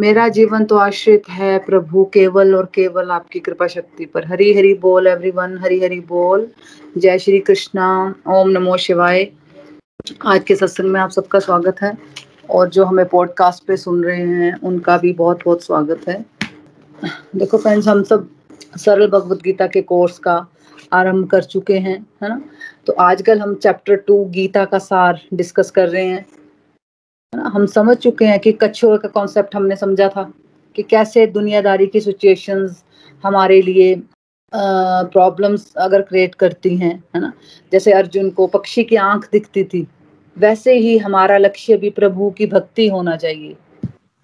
मेरा जीवन तो आश्रित है प्रभु, केवल और केवल आपकी कृपा शक्ति पर। हरी हरी बोल एवरीवन हरी हरी बोल। जय श्री कृष्णा, ओम नमो शिवाय। आज के सत्संग में आप सबका स्वागत है और जो हमें पॉडकास्ट पे सुन रहे हैं, उनका भी बहुत बहुत स्वागत है। देखो फ्रेंड्स हम सब सरल भगवत गीता के कोर्स का आरंभ कर चुके हैं, है ना? तो आजकल हम चैप्टर टू गीता का सार डिस्कस कर रहे हैं। हम समझ चुके हैं कि कछुए का कॉन्सेप्ट हमने समझा था कि कैसे दुनियादारी की सिचुएशंस हमारे लिए प्रॉब्लम्स अगर क्रिएट करती हैं, है ना? जैसे अर्जुन को पक्षी की आँख दिखती थी, वैसे ही हमारा लक्ष्य भी प्रभु की भक्ति होना चाहिए।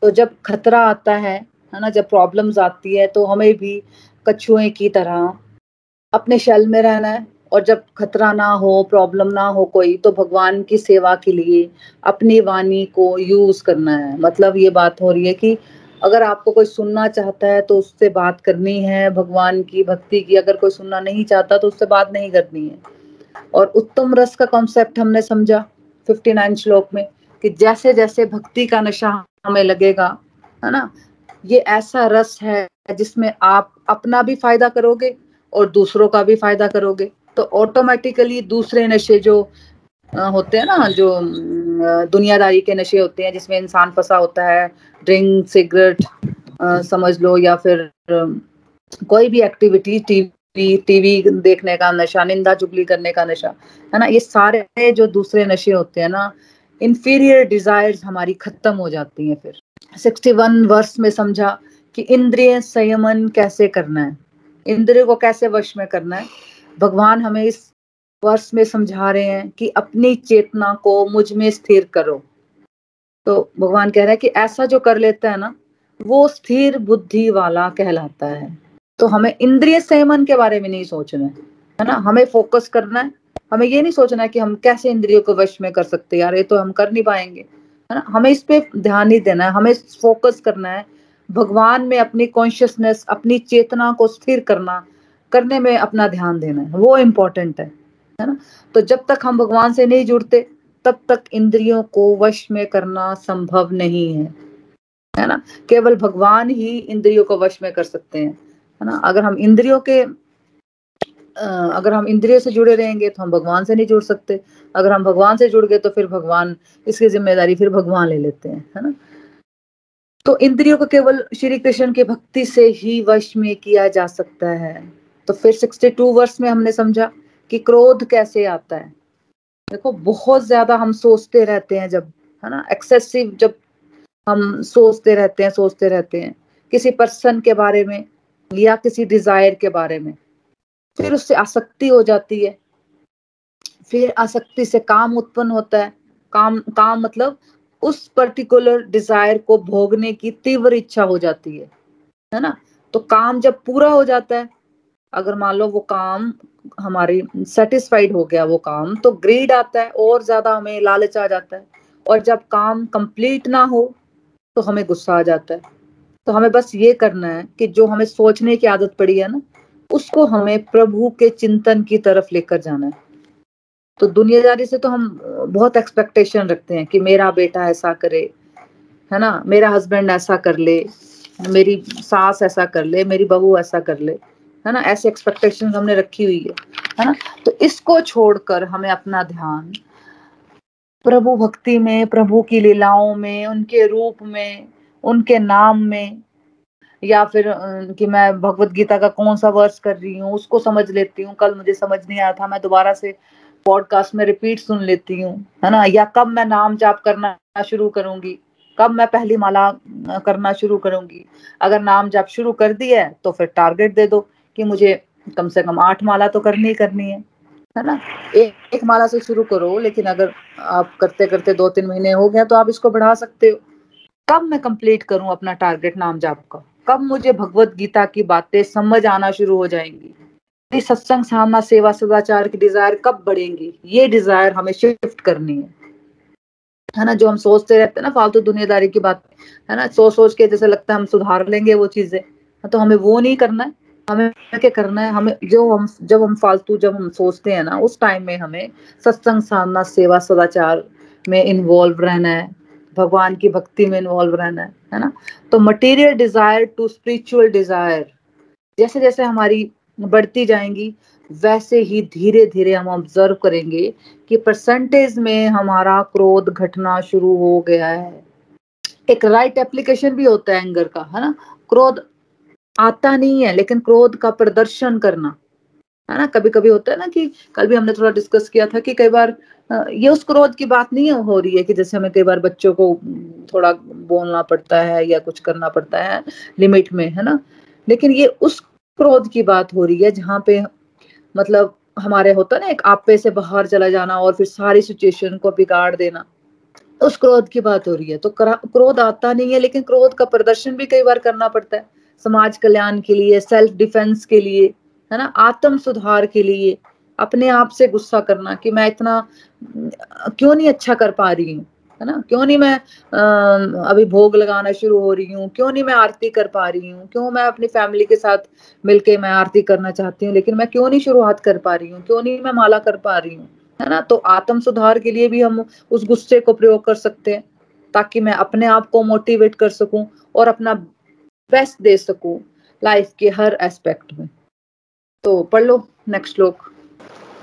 तो जब खतरा आता है है ना, जब प्रॉब्लम्स आती है तो हमें भी कछुए की तरह अपने शल में रहना है और जब खतरा ना हो प्रॉब्लम ना हो कोई तो भगवान की सेवा के लिए अपनी वाणी को यूज़ करना है। मतलब ये बात हो रही है कि अगर आपको कोई सुनना चाहता है तो उससे बात करनी है, भगवान की भक्ति की। अगर कोई सुनना नहीं चाहता तो उससे बात नहीं करनी है। और उत्तम रस का कॉन्सेप्ट हमने समझा फिफ्टी नाइन श्लोक में कि जैसे जैसे भक्ति का नशा हमें लगेगा, है ना? ये ऐसा रस है जिसमें आप अपना भी फ़ायदा करोगे और दूसरों का भी फ़ायदा करोगे। तो ऑटोमेटिकली दूसरे नशे जो होते हैं ना, जो दुनियादारी के नशे होते हैं, जिसमें इंसान फंसा होता है ड्रिंक सिगरेट समझ लो, या फिर कोई भी एक्टिविटी टीवी टीवी देखने का नशा, निंदा चुगली करने का नशा, है ना, ये सारे जो दूसरे नशे होते हैं ना इंफीरियर डिजायर्स हमारी खत्म हो जाती हैं फिर। 61 वर्ष में समझा कि इंद्रिय संयमन कैसे करना है? इंद्रिय को कैसे वश में करना है? भगवान हमें इस वर्ष में समझा रहे हैं कि अपनी चेतना को मुझमें स्थिर करो। तो भगवान कह रहे हैं कि ऐसा जो कर लेता है ना, वो स्थिर बुद्धि वाला कहलाता है। तो हमें इंद्रिय संयमन के बारे में नहीं सोचना है है ना? हमें फोकस करना है। हमें ये नहीं सोचना है कि हम कैसे इंद्रियों को वश में कर सकते यार ये तो हम कर नहीं पाएँगे, है ना? हमें इस पे ध्यान नहीं देना है, हमें फोकस करना है। भगवान में अपनी कॉन्शियसनेस अपनी चेतना को स्थिर करना करने में अपना ध्यान देना है, वो इम्पोर्टेंट है है ना? तो जब तक हम भगवान से नहीं जुड़ते, तब तक इंद्रियों को वश में करना संभव नहीं है है ना? केवल भगवान ही इंद्रियों को वश में कर सकते हैं, है ना? अगर हम इंद्रियों के अगर हम इंद्रियों से जुड़े रहेंगे तो हम भगवान से नहीं जुड़ सकते, अगर हम भगवान से जुड़ गए तो फिर भगवान, इसकी ज़िम्मेदारी फिर भगवान ले लेते हैं, है ना? तो इंद्रियों को केवल श्री कृष्ण की भक्ति से ही वश में किया जा सकता है। तो फिर सिक्सटी टू वर्ष में हमने समझा कि क्रोध कैसे आता है। देखो, बहुत ज़्यादा हम सोचते रहते हैं जब, है ना? एक्सेसिव जब हम सोचते रहते हैं, सोचते रहते हैं, किसी पर्सन के बारे में या किसी डिज़ायर के बारे में। फिर उससे आसक्ति हो जाती है। फिर आसक्ति से काम उत्पन्न होता है। काम काम मतलब उस पर्टिकुलर डिज़ायर को भोगने की तीव्र इच्छा हो जाती है। है ना? तो काम जब पूरा हो जाता है अगर मान लो वो काम हमारी सेटिस्फाइड हो गया वो काम तो ग्रीड आता है और ज़्यादा हमें लालच आ जाता है। और जब काम कंप्लीट ना हो तो हमें गुस्सा आ जाता है। तो हमें बस ये करना है कि जो हमें सोचने की आदत पड़ी है ना, उसको हमें प्रभु के चिंतन की तरफ़ लेकर जाना है। तो दुनियादारी से तो हम बहुत एक्सपेक्टेशन रखते हैं कि मेरा बेटा ऐसा करे, है ना? मेरा हस्बैंड ऐसा कर ले, मेरी सास ऐसा कर ले, मेरी बहू ऐसा कर ले। है ना? ऐसी एक्सपेक्टेशन हमने रखी हुई है है ना? तो इसको छोड़कर हमें अपना ध्यान प्रभु भक्ति में, प्रभु की लीलाओं में, उनके रूप में, उनके नाम में, या फिर कि मैं भगवत गीता का कौन सा वर्ष कर रही हूँ, उसको समझ लेती हूँ। कल मुझे समझ नहीं आया था, मैं दोबारा से पॉडकास्ट में रिपीट सुन लेती हूँ, है ना? या कब मैं नाम जाप करना शुरू करूँगी? कब मैं पहली माला करना शुरू करूँगी? अगर नाम जाप शुरू कर दिया है तो फिर टारगेट दे दो। कि मुझे कम से कम आठ माला तो करनी ही करनी है है ना? एक, एक माला से शुरू करो लेकिन अगर आप करते करते दो तीन महीने हो गया तो आप इसको बढ़ा सकते हो। कब मैं कंप्लीट करूँ अपना टारगेट नाम जाप का? कब मुझे भगवत गीता की बातें समझ आना शुरू हो जाएँगी? सत्संग सामना सेवा सदाचार की डिज़ायर कब बढ़ेंगी? ये डिज़ायर हमें शिफ्ट करनी है। है ना? जो हम सोचते रहते हैं ना फालतू दुनियादारी की बात है ना? सोच सोच के जैसे लगता है हम सुधार लेंगे वो चीज़ें तो हमें वो नहीं करना है। हमें क्या करना है? हमें जो हम, जब हम फालतू, जब हम सोचते हैं ना, उस टाइम में हमें सत्संग, साधना, सेवा, सदाचार में इन्वॉल्व रहना है। भगवान की भक्ति में इन्वॉल्व रहना है है ना? तो material desire to spiritual desire जैसे जैसे हमारी बढ़ती जाएँगी, वैसे ही धीरे धीरे हम ऑब्ज़र्व करेंगे कि परसेंटेज में हमारा क्रोध घटना शुरू हो गया है। एक राइट right एप्लीकेशन भी होता है एंगर का, है ना? क्रोध आता नहीं है, लेकिन क्रोध का प्रदर्शन करना। है ना? कभी कभी होता है ना कि कल भी हमने थोड़ा डिस्कस किया था कि कई बार ये उस क्रोध की बात नहीं हो रही है कि जैसे हमें कई बार बच्चों को थोड़ा बोलना पड़ता है या कुछ करना पड़ता है लिमिट में, है ना? लेकिन ये उस क्रोध की बात हो रही है जहाँ पे मतलब हमारे होता ना, एक आपे से बाहर चला जाना और फिर सारी सिचुएशन को बिगाड़ देना, उस क्रोध की बात हो रही है। तो क्रोध आता नहीं है, लेकिन क्रोध का प्रदर्शन भी कई बार करना पड़ता है। समाज कल्याण के लिए सेल्फ डिफेंस के लिए है ना? आत्म सुधार के लिए अपने आप से गुस्सा करना कि मैं इतना क्यों नहीं अच्छा कर पा रही हूँ? है ना? क्यों नहीं मैं आ, अभी भोग लगाना शुरू हो रही हूँ? क्यों नहीं मैं आरती कर पा रही हूँ? क्यों मैं अपनी फैमिली के साथ मिलके मैं आरती करना चाहती हूँ? लेकिन मैं क्यों नहीं शुरुआत कर पा रही हूँ? क्यों नहीं मैं माला कर पा रही हूँ? है ना? तो आत्म सुधार के लिए भी हम उस गुस्से को प्रयोग कर सकते हैं ताकि मैं अपने आप को मोटिवेट कर सकूँ और अपना बेस्ट दे सकूँ लाइफ के हर एस्पेक्ट में। तो पढ़ लो नेक्स्ट श्लोक।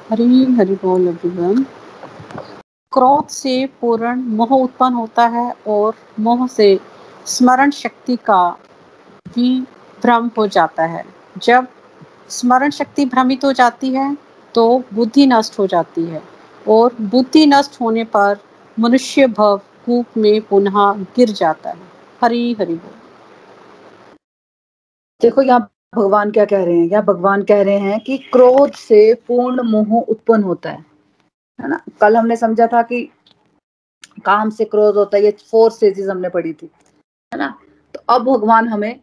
हरी, हरि बोल एवरीवन क्रोध से पूर्ण मोह उत्पन्न होता है और मोह से स्मरण शक्ति का भी भ्रम हो जाता है। जब स्मरण शक्ति भ्रमित हो जाती है तो बुद्धि नष्ट हो जाती है और बुद्धि नष्ट होने पर मनुष्य भव कूप में पुनः गिर जाता है। हरी, हरि बोल। देखो यहाँ भगवान क्या कह रहे हैं क्या भगवान कह रहे हैं कि क्रोध से पूर्ण मोह उत्पन्न होता है है ना? कल हमने समझा था कि काम से क्रोध होता है, ये फोर स्टेजेस हमने पढ़ी थी, है ना? तो अब भगवान हमें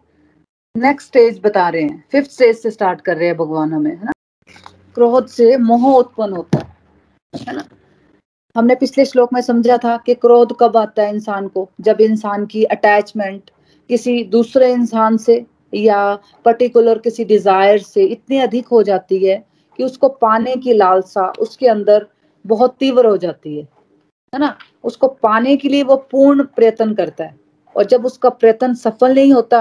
नेक्स्ट स्टेज बता रहे हैं फिफ्थ स्टेज से स्टार्ट कर रहे हैं भगवान हमें, है ना? क्रोध से मोह उत्पन्न होता है है ना? हमने पिछले श्लोक में समझा था कि क्रोध कब आता है इंसान को? जब इंसान की अटैचमेंट किसी दूसरे इंसान से या पर्टिकुलर किसी डिज़ायर से इतनी अधिक हो जाती है कि उसको पाने की लालसा उसके अंदर बहुत तीव्र हो जाती है है ना? उसको पाने के लिए वो पूर्ण प्रयत्न करता है। और जब उसका प्रयत्न सफल नहीं होता,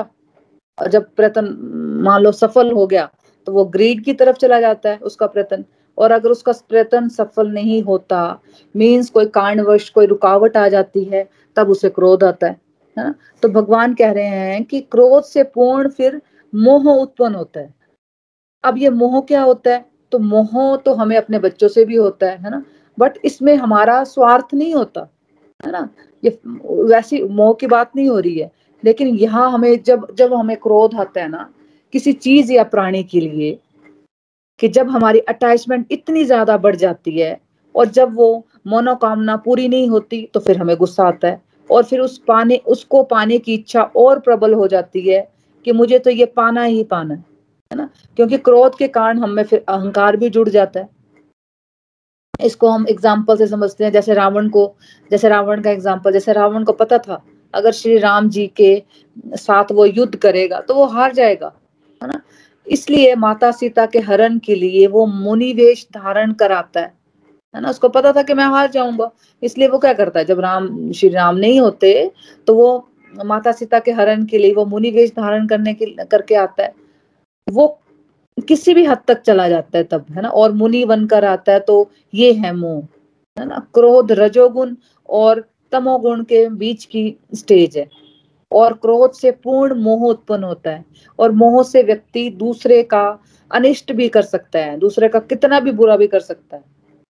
और जब प्रयत्न, मान लो सफल हो गया तो वो ग्रीड की तरफ़ चला जाता है उसका प्रयत्न। और अगर उसका प्रयत्न सफल नहीं होता मीन्स कोई कारणवश कोई रुकावट आ जाती है, तब उसे क्रोध आता है। है ना? तो भगवान कह रहे हैं कि क्रोध से पूर्ण फिर मोह उत्पन्न होता है। अब ये मोह क्या होता है? तो मोह तो हमें अपने बच्चों से भी होता है है ना? बट इसमें हमारा स्वार्थ नहीं होता, है ना? ये वैसी मोह की बात नहीं हो रही है। लेकिन यहाँ हमें जब जब हमें क्रोध आता है ना, किसी चीज़ या प्राणी के लिए, कि जब हमारी अटैचमेंट इतनी ज़्यादा बढ़ जाती है, और जब वो मनोकामना पूरी नहीं होती तो फिर हमें गुस्सा आता है। और फिर उस पाने, उसको पाने की इच्छा और प्रबल हो जाती है कि मुझे तो ये पाना ही पाना है ना? क्योंकि क्रोध के कारण हमें फिर अहंकार भी जुड़ जाता है। इसको हम एग्ज़ाम्पल से समझते हैं, जैसे रावण को, जैसे रावण का एग्ज़ाम्पल जैसे रावण को पता था, अगर श्री राम जी के साथ वो युद्ध करेगा तो वो हार जाएगा, है ना? इसलिए माता सीता के हरण के लिए वो मुनिवेश धारण कराता है। है ना? उसको पता था कि मैं हार जाऊँगा। इसलिए वो क्या करता है? जब राम, श्री राम नहीं होते तो वो माता सीता के हरण के लिए, वो मुनिवेश धारण करने के करके आता है। वो किसी भी हद तक चला जाता है तब, है ना? और मुनि बनकर आता है तो ये है मोह, है ना? क्रोध, रजोगुण और तमोगुण के बीच की स्टेज है। और क्रोध से पूर्ण मोह उत्पन्न होता है और मोह से व्यक्ति दूसरे का अनिष्ट भी कर सकता है, दूसरे का कितना भी बुरा भी कर सकता है।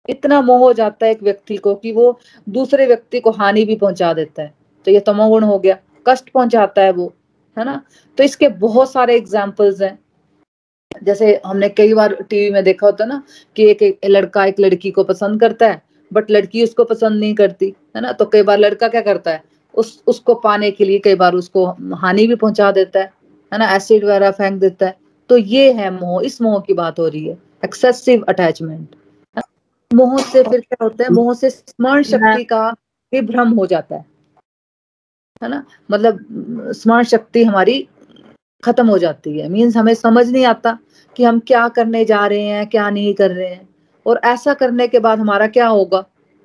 इतना मोह हो जाता है एक व्यक्ति को कि वो दूसरे व्यक्ति को हानि भी पहुँचा देता है। तो ये तमोगुण हो गया कष्ट पहुंचाता है वो है ना? तो इसके बहुत सारे एग्जाम्पल्स हैं। जैसे हमने कई बार टीवी में देखा होता ना कि एक, एक लड़का एक लड़की को पसंद करता है बट लड़की उसको पसंद नहीं करती है ना? तो कई बार लड़का क्या करता है उस उसको पाने के लिए कई बार उसको हानि भी पहुँचा देता है है ना? एसिड वगैरह फेंक देता है। तो ये है मोह इस मोह की बात हो रही है। एक्सेसिव अटैचमेंट मोह से फिर क्या होता है मोह से स्मरण शक्ति का भी भ्रम हो जाता है। है ना? मतलब स्मरण शक्ति हमारी खत्म हो जाती है। मीन्स हमें समझ नहीं आता कि हम क्या करने जा रहे हैं क्या नहीं कर रहे हैं। और ऐसा करने के बाद हमारा क्या होगा?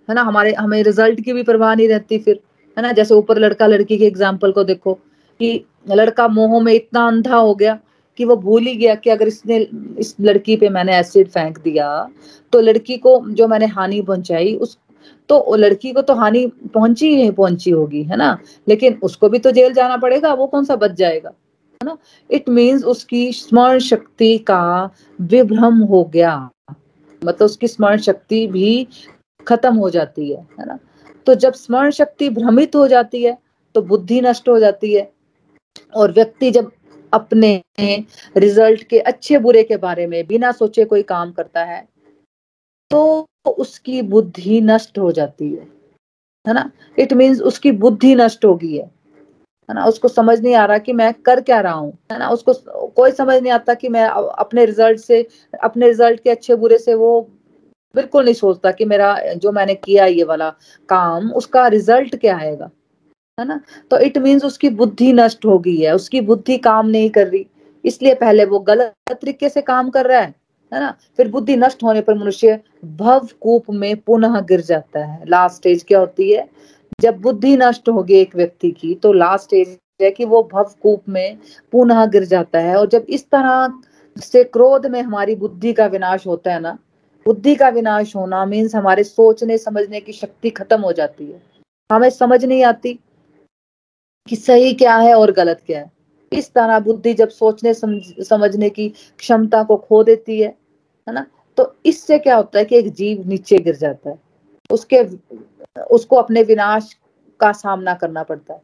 है ना? हमारे हमें रिज़ल्ट की भी परवाह नहीं रहती फिर। है ना? जैसे ऊपर लड़का लड़की के एग्ज़ाम्पल को देखो कि लड़का मोह में इतना अंधा हो गया कि वो भूल ही गया कि अगर इसने, इस लड़की पे मैंने एसिड फेंक दिया तो लड़की को जो मैंने हानि पहुंचाई, उस तो लड़की को तो हानि पहुँची ही पहुँची होगी, है ना? लेकिन उसको भी तो जेल जाना पड़ेगा, वो कौन सा बच जाएगा? है ना? इट मीन्स उसकी स्मरण शक्ति का विभ्रम हो गया। मतलब उसकी स्मरण शक्ति भी खत्म हो जाती है है ना? तो जब स्मरण शक्ति भ्रमित हो जाती है तो बुद्धि नष्ट हो जाती है। और व्यक्ति जब अपने रिज़ल्ट के अच्छे बुरे के बारे में, बिना सोचे कोई काम करता है तो उसकी बुद्धि नष्ट हो जाती है। है ना? इट मीन्स उसकी बुद्धि नष्ट हो गई है। है ना? उसको समझ नहीं आ रहा कि मैं कर क्या रहा हूँ। है ना? उसको कोई समझ नहीं आता कि मैं अपने रिज़ल्ट से, अपने रिज़ल्ट के अच्छे बुरे से वो बिल्कुल नहीं सोचता कि मेरा जो मैंने किया ये वाला काम, उसका रिज़ल्ट क्या आएगा? है ना? तो इट मीन्स उसकी बुद्धि नष्ट हो गई है, उसकी बुद्धि काम नहीं कर रही। इसलिए पहले वो गलत तरीके से काम कर रहा है है ना? फिर बुद्धि नष्ट होने पर मनुष्य भव कूप में पुनः गिर जाता है। लास्ट स्टेज क्या होती है? जब बुद्धि नष्ट होगी एक व्यक्ति की तो लास्ट स्टेज है कि वो भव कूप में पुनः गिर जाता है। और जब इस तरह से क्रोध में हमारी बुद्धि का विनाश होता है ना, बुद्धि का विनाश होना मीन्स हमारे सोचने, समझने की शक्ति खत्म हो जाती है। हमें समझ नहीं आती। कि सही क्या है और गलत क्या है। इस तरह बुद्धि जब सोचने समझने की क्षमता को खो देती है है ना? तो इससे क्या होता है कि एक जीव नीचे गिर जाता है। उसके, उसको अपने विनाश का सामना करना पड़ता है।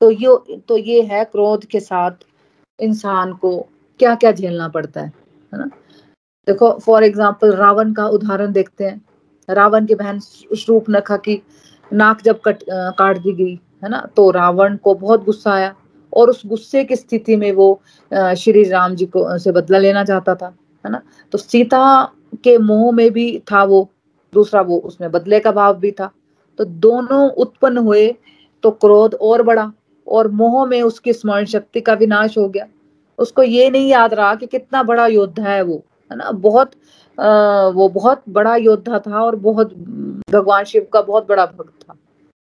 तो ये तो ये है क्रोध के साथ इंसान को क्या क्या झेलना पड़ता है है ना? देखो फॉर एग्ज़ाम्पल रावण का उदाहरण देखते हैं। रावण की बहन श्रूप नखा की नाक जब कट काट दी गई है ना? तो रावण को बहुत गुस्सा आया और उस गुस्से की स्थिति में वो श्री राम जी को से बदला लेना चाहता था है ना? तो सीता के मोह में भी था वो दूसरा वो उसमें बदले का भाव भी था। तो दोनों उत्पन्न हुए तो क्रोध और बढ़ा और मोह में उसकी स्मरण शक्ति का विनाश हो गया। उसको ये नहीं याद रहा कि कितना बड़ा योद्धा है वो है ना? बहुत आ, वो बहुत बड़ा योद्धा था और बहुत भगवान शिव का बहुत बड़ा भक्त था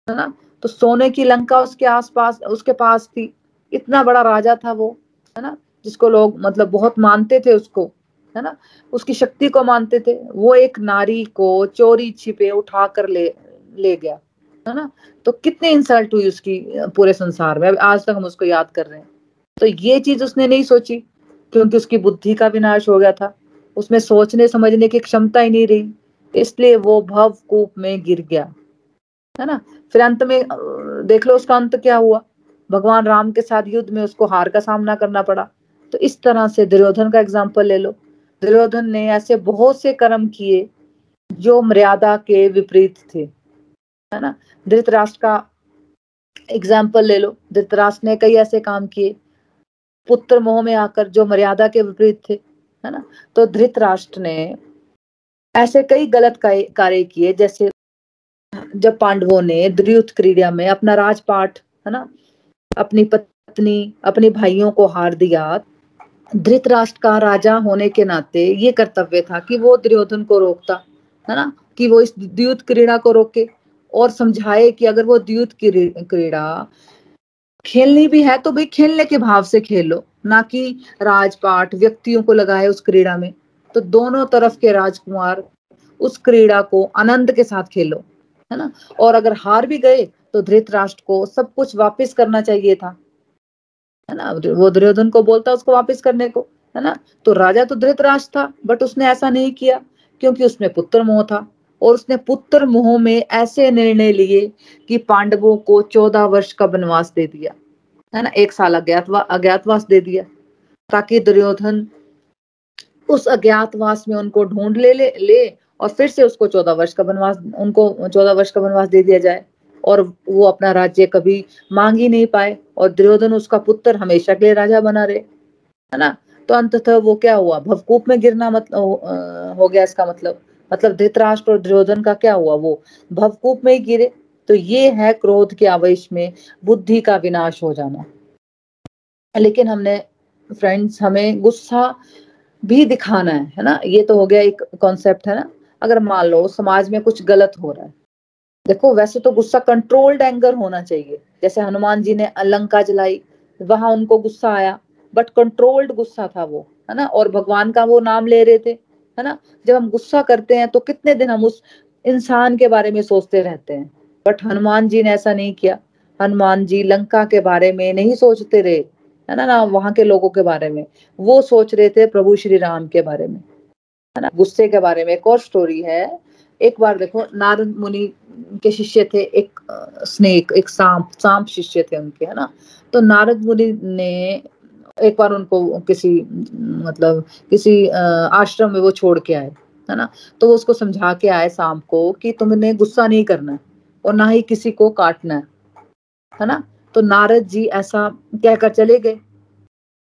है ना? तो सोने की लंका उसके आसपास, उसके पास थी। इतना बड़ा राजा था वो, है ना? जिसको लोग मतलब बहुत मानते थे उसको, है ना? उसकी शक्ति को मानते थे। वो एक नारी को चोरी छिपे उठा कर ले ले गया, है ना? तो कितने इंसल्ट हुई उसकी पूरे संसार में। आज तक हम उसको याद कर रहे हैं। तो ये चीज़ उसने नहीं सोची, क्योंकि उसकी बुद्धि का विनाश हो गया था। उसमें सोचने समझने की क्षमता ही नहीं रही। इसलिए वो भव कूप में गिर गया। है ना? फिर अंत में देख लो उसका अंत क्या हुआ? भगवान राम के साथ युद्ध में उसको हार का सामना करना पड़ा। तो इस तरह से दुर्योधन का एग्ज़ाम्पल ले लो। दुर्योधन ने ऐसे बहुत से कर्म किए जो मर्यादा के विपरीत थे। है ना? धृतराष्ट्र का एग्ज़ाम्पल ले लो। धृतराष्ट्र ने कई ऐसे काम किए। पुत्र मोह में आकर जो मर्यादा के विपरीत थे। है ना? तो धृतराष्ट्र ने ऐसे कई गलत कार्य किए, जैसे जब पांडवों ने द्रुत क्रीड़ा में अपना राजपाट, है ना, अपनी पत्नी, अपने भाइयों को हार दिया, धृतराष्ट्र का राजा होने के नाते ये कर्तव्य था कि वो दुर्योधन को रोकता, है ना, कि वो इस द्युत क्रीड़ा को रोके और समझाए कि अगर वो द्युत क्रीड़ा खेलनी भी है तो भाई खेलने के भाव से खेलो, ना कि राजपाट व्यक्तियों को लगाए उस क्रीड़ा में। तो दोनों तरफ़ के राजकुमार उस क्रीड़ा को आनंद के साथ खेलो। है ना? और अगर हार भी गए तो धृतराष्ट्र को सब कुछ वापस करना चाहिए था। है ना? वो दुर्योधन को बोलता उसको वापस करने को, है ना? तो राजा तो धृतराष्ट्र था बट उसने ऐसा नहीं किया, क्योंकि उसमें पुत्र मोह था। और उसने पुत्र मोह में ऐसे निर्णय लिए कि पांडवों को चौदह वर्ष का वनवास दे दिया। है ना? एक साल अज्ञातवा, अज्ञातवास दे दिया, ताकि दुर्योधन उस अज्ञातवास में उनको ढूंढ ले ले ले और फिर से उसको चौदह वर्ष का वनवास, उनको चौदह वर्ष का वनवास दे दिया जाए। और वो अपना राज्य कभी मांग ही नहीं पाए और दुर्योधन उसका पुत्र हमेशा के लिए राजा बना रहे, है ना? तो अंततः वो क्या हुआ? भवकूप में गिरना मतलब हो गया इसका मतलब। मतलब धृतराष्ट्र और दुर्योधन का क्या हुआ? वो भवकूप में ही गिरे। तो ये है क्रोध के आवेश में बुद्धि का विनाश हो जाना। लेकिन हमने फ्रेंड्स हमें गुस्सा भी दिखाना है है ना? ये तो हो गया एक कॉन्सेप्ट है ना? अगर मान लो समाज में कुछ गलत हो रहा है। देखो, वैसे तो गुस्सा कंट्रोल्ड एंगर होना चाहिए। जैसे हनुमान जी ने अलंका जलाई, वहाँ उनको गुस्सा आया बट कंट्रोल्ड गुस्सा था वो, है ना? और भगवान का वो नाम ले रहे थे, है ना? जब हम गुस्सा करते हैं तो कितने दिन हम उस इंसान के बारे में सोचते रहते हैं। बट हनुमान जी ने ऐसा नहीं किया। हनुमान जी लंका के बारे में नहीं सोचते रहे, है ना? ना वहाँ के लोगों के बारे में। वो सोच रहे थे प्रभु श्री राम के बारे में। गुस्से के बारे में एक और स्टोरी है। एक बार देखो, नारद मुनि के शिष्य थे, एक स्नेक एक सांप सांप शिष्य थे उनके, है ना? तो नारद मुनि ने एक बार उनको किसी मतलब किसी आश्रम में वो छोड़ के आए, है ना? तो वो उसको समझा के आए सांप को कि तुमने गुस्सा नहीं करना और ना ही किसी को काटना है है ना? तो नारद जी ऐसा कहकर चले गए।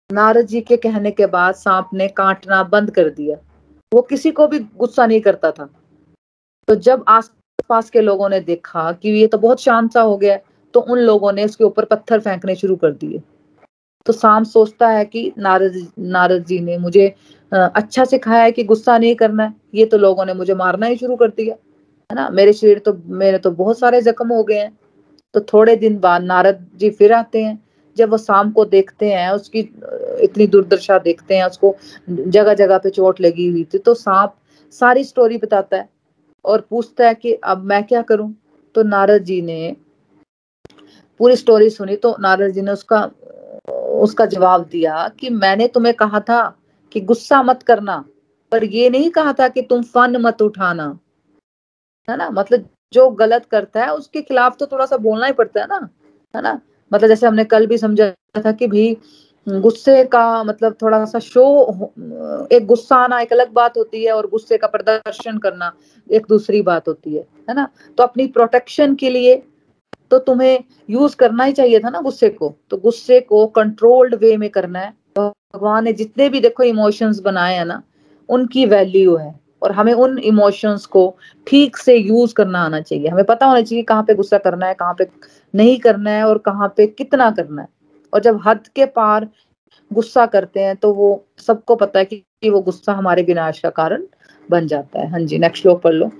नारद जी के कहने के बाद सांप ने काटना बंद कर दिया। वो किसी को भी गुस्सा नहीं करता था। तो जब आस पास के लोगों ने देखा कि ये तो बहुत शांत सा हो गया तो उन लोगों ने उसके ऊपर पत्थर फेंकने शुरू कर दिए। तो सांप सोचता है कि नारद नारद जी ने मुझे अच्छा सिखाया है कि गुस्सा नहीं करना है, ये तो लोगों ने मुझे मारना ही शुरू कर दिया, है ना? मेरे शरीर तो मेरे तो बहुत सारे जख्म हो गए हैं। तो थोड़े दिन बाद नारद जी फिर आते हैं जब वो शाम को देखते हैं, उसकी इतनी दुर्दशा देखते हैं, उसको जगह जगह पे चोट लगी हुई थी तो सांप सारी स्टोरी बताता है और पूछता है कि अब मैं क्या करूँ? तो नारद जी ने पूरी स्टोरी सुनी तो नारद जी ने उसका उसका जवाब दिया कि मैंने तुम्हें कहा था कि गुस्सा मत करना, पर ये नहीं कहा था कि तुम फन मत उठाना। है ना? मतलब जो गलत करता है, उसके खिलाफ तो थोड़ा सा बोलना ही पड़ता है ना? है ना? मतलब जैसे हमने कल भी समझा था कि भाई गुस्से का मतलब थोड़ा सा शो एक गुस्सा आना एक अलग बात होती है और गुस्से का प्रदर्शन करना एक दूसरी बात होती है है ना? तो अपनी प्रोटेक्शन के लिए तो तुम्हें यूज़ करना ही चाहिए था ना गुस्से को। तो गुस्से को कंट्रोल्ड वे में करना है। भगवान ने जितने भी देखो इमोशंस बनाए हैं ना, उनकी वैल्यू है। और हमें उन इमोशंस को ठीक से यूज़ करना आना चाहिए। हमें पता होना चाहिए कहाँ पे गुस्सा करना है, कहाँ पे नहीं करना है और कहाँ पे कितना करना है। और जब हद के पार गुस्सा करते हैं तो वो सबको पता है कि वो गुस्सा हमारे विनाश का कारण बन जाता है। हाँ जी नेक्स्ट श्लोक पढ़ लो।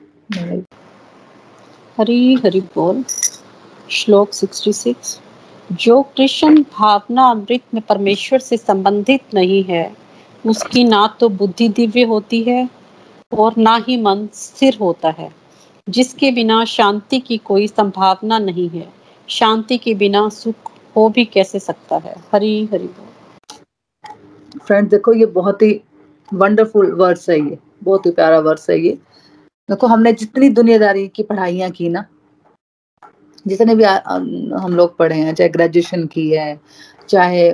हरी हरी बोल। श्लोक 66 जो कृष्ण भावना अमृत में परमेश्वर से संबंधित नहीं है, उसकी ना तो बुद्धि दिव्य होती है और ना ही मन स्थिर होता है, जिसके बिना शांति की कोई संभावना नहीं है। शांति के बिना सुख हो भी कैसे सकता है? हरी हरी बोल। फ्रेंड देखो, ये बहुत ही वंडरफुल वर्ड्स है ये। बहुत ही प्यारा वर्ड्स है ये। देखो, हमने जितनी दुनियादारी की पढ़ाइयाँ की ना, जितने भी हम लोग पढ़े हैं, चाहे ग्रेजुएशन की है, चाहे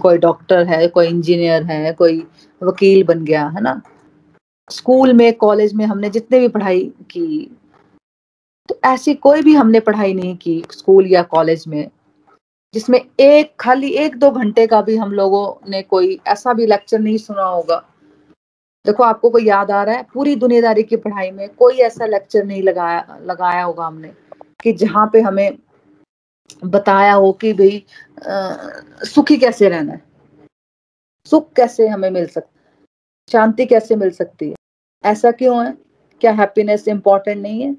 कोई डॉक्टर है, कोई इंजीनियर है, कोई वकील बन गया, है ना? स्कूल में, कॉलेज में हमने जितने भी पढ़ाई की तो ऐसी कोई भी हमने पढ़ाई नहीं की स्कूल या कॉलेज में, जिसमें एक, खाली एक दो घंटे का भी हम लोगों ने कोई ऐसा भी लेक्चर नहीं सुना होगा। देखो, आपको कोई याद आ रहा है, पूरी दुनियादारी की पढ़ाई में कोई ऐसा लेक्चर नहीं लगाया लगाया होगा हमने, कि जहाँ पे हमें बताया हो कि भाई सुखी कैसे रहना है? सुख कैसे हमें मिल सकता शांति कैसे मिल सकती है? ऐसा क्यों है? क्या हैप्पीनेस इम्पोर्टेंट नहीं है?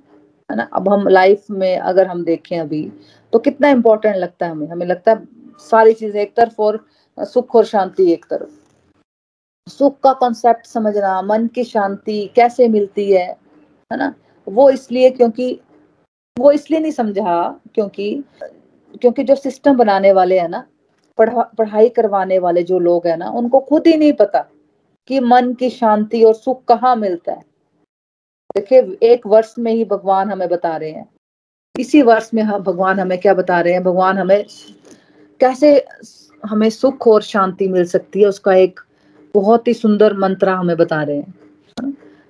है ना? अब हम लाइफ में अगर हम देखें अभी तो कितना इम्पोर्टेंट लगता है हमें? हमें लगता है सारी चीज़ें एक तरफ़ और, सुख और शांति एक तरफ़। सुख का कॉन्सेप्ट समझना, मन की शांति कैसे मिलती है? है ना? वो इसलिए क्योंकि, वो इसलिए नहीं समझा क्योंकि क्योंकि जो सिस्टम बनाने वाले हैं ना, पढ़ा, पढ़ाई करवाने वाले जो लोग हैं ना, उनको खुद ही नहीं पता। कि मन की शांति और सुख कहाँ मिलता है? देखिए, एक वर्ष में ही भगवान हमें बता रहे हैं। इसी वर्ष में हम, भगवान हमें क्या बता रहे हैं? भगवान हमें कैसे हमें सुख और शांति मिल सकती है, उसका एक बहुत ही सुंदर मंत्र हमें बता रहे हैं।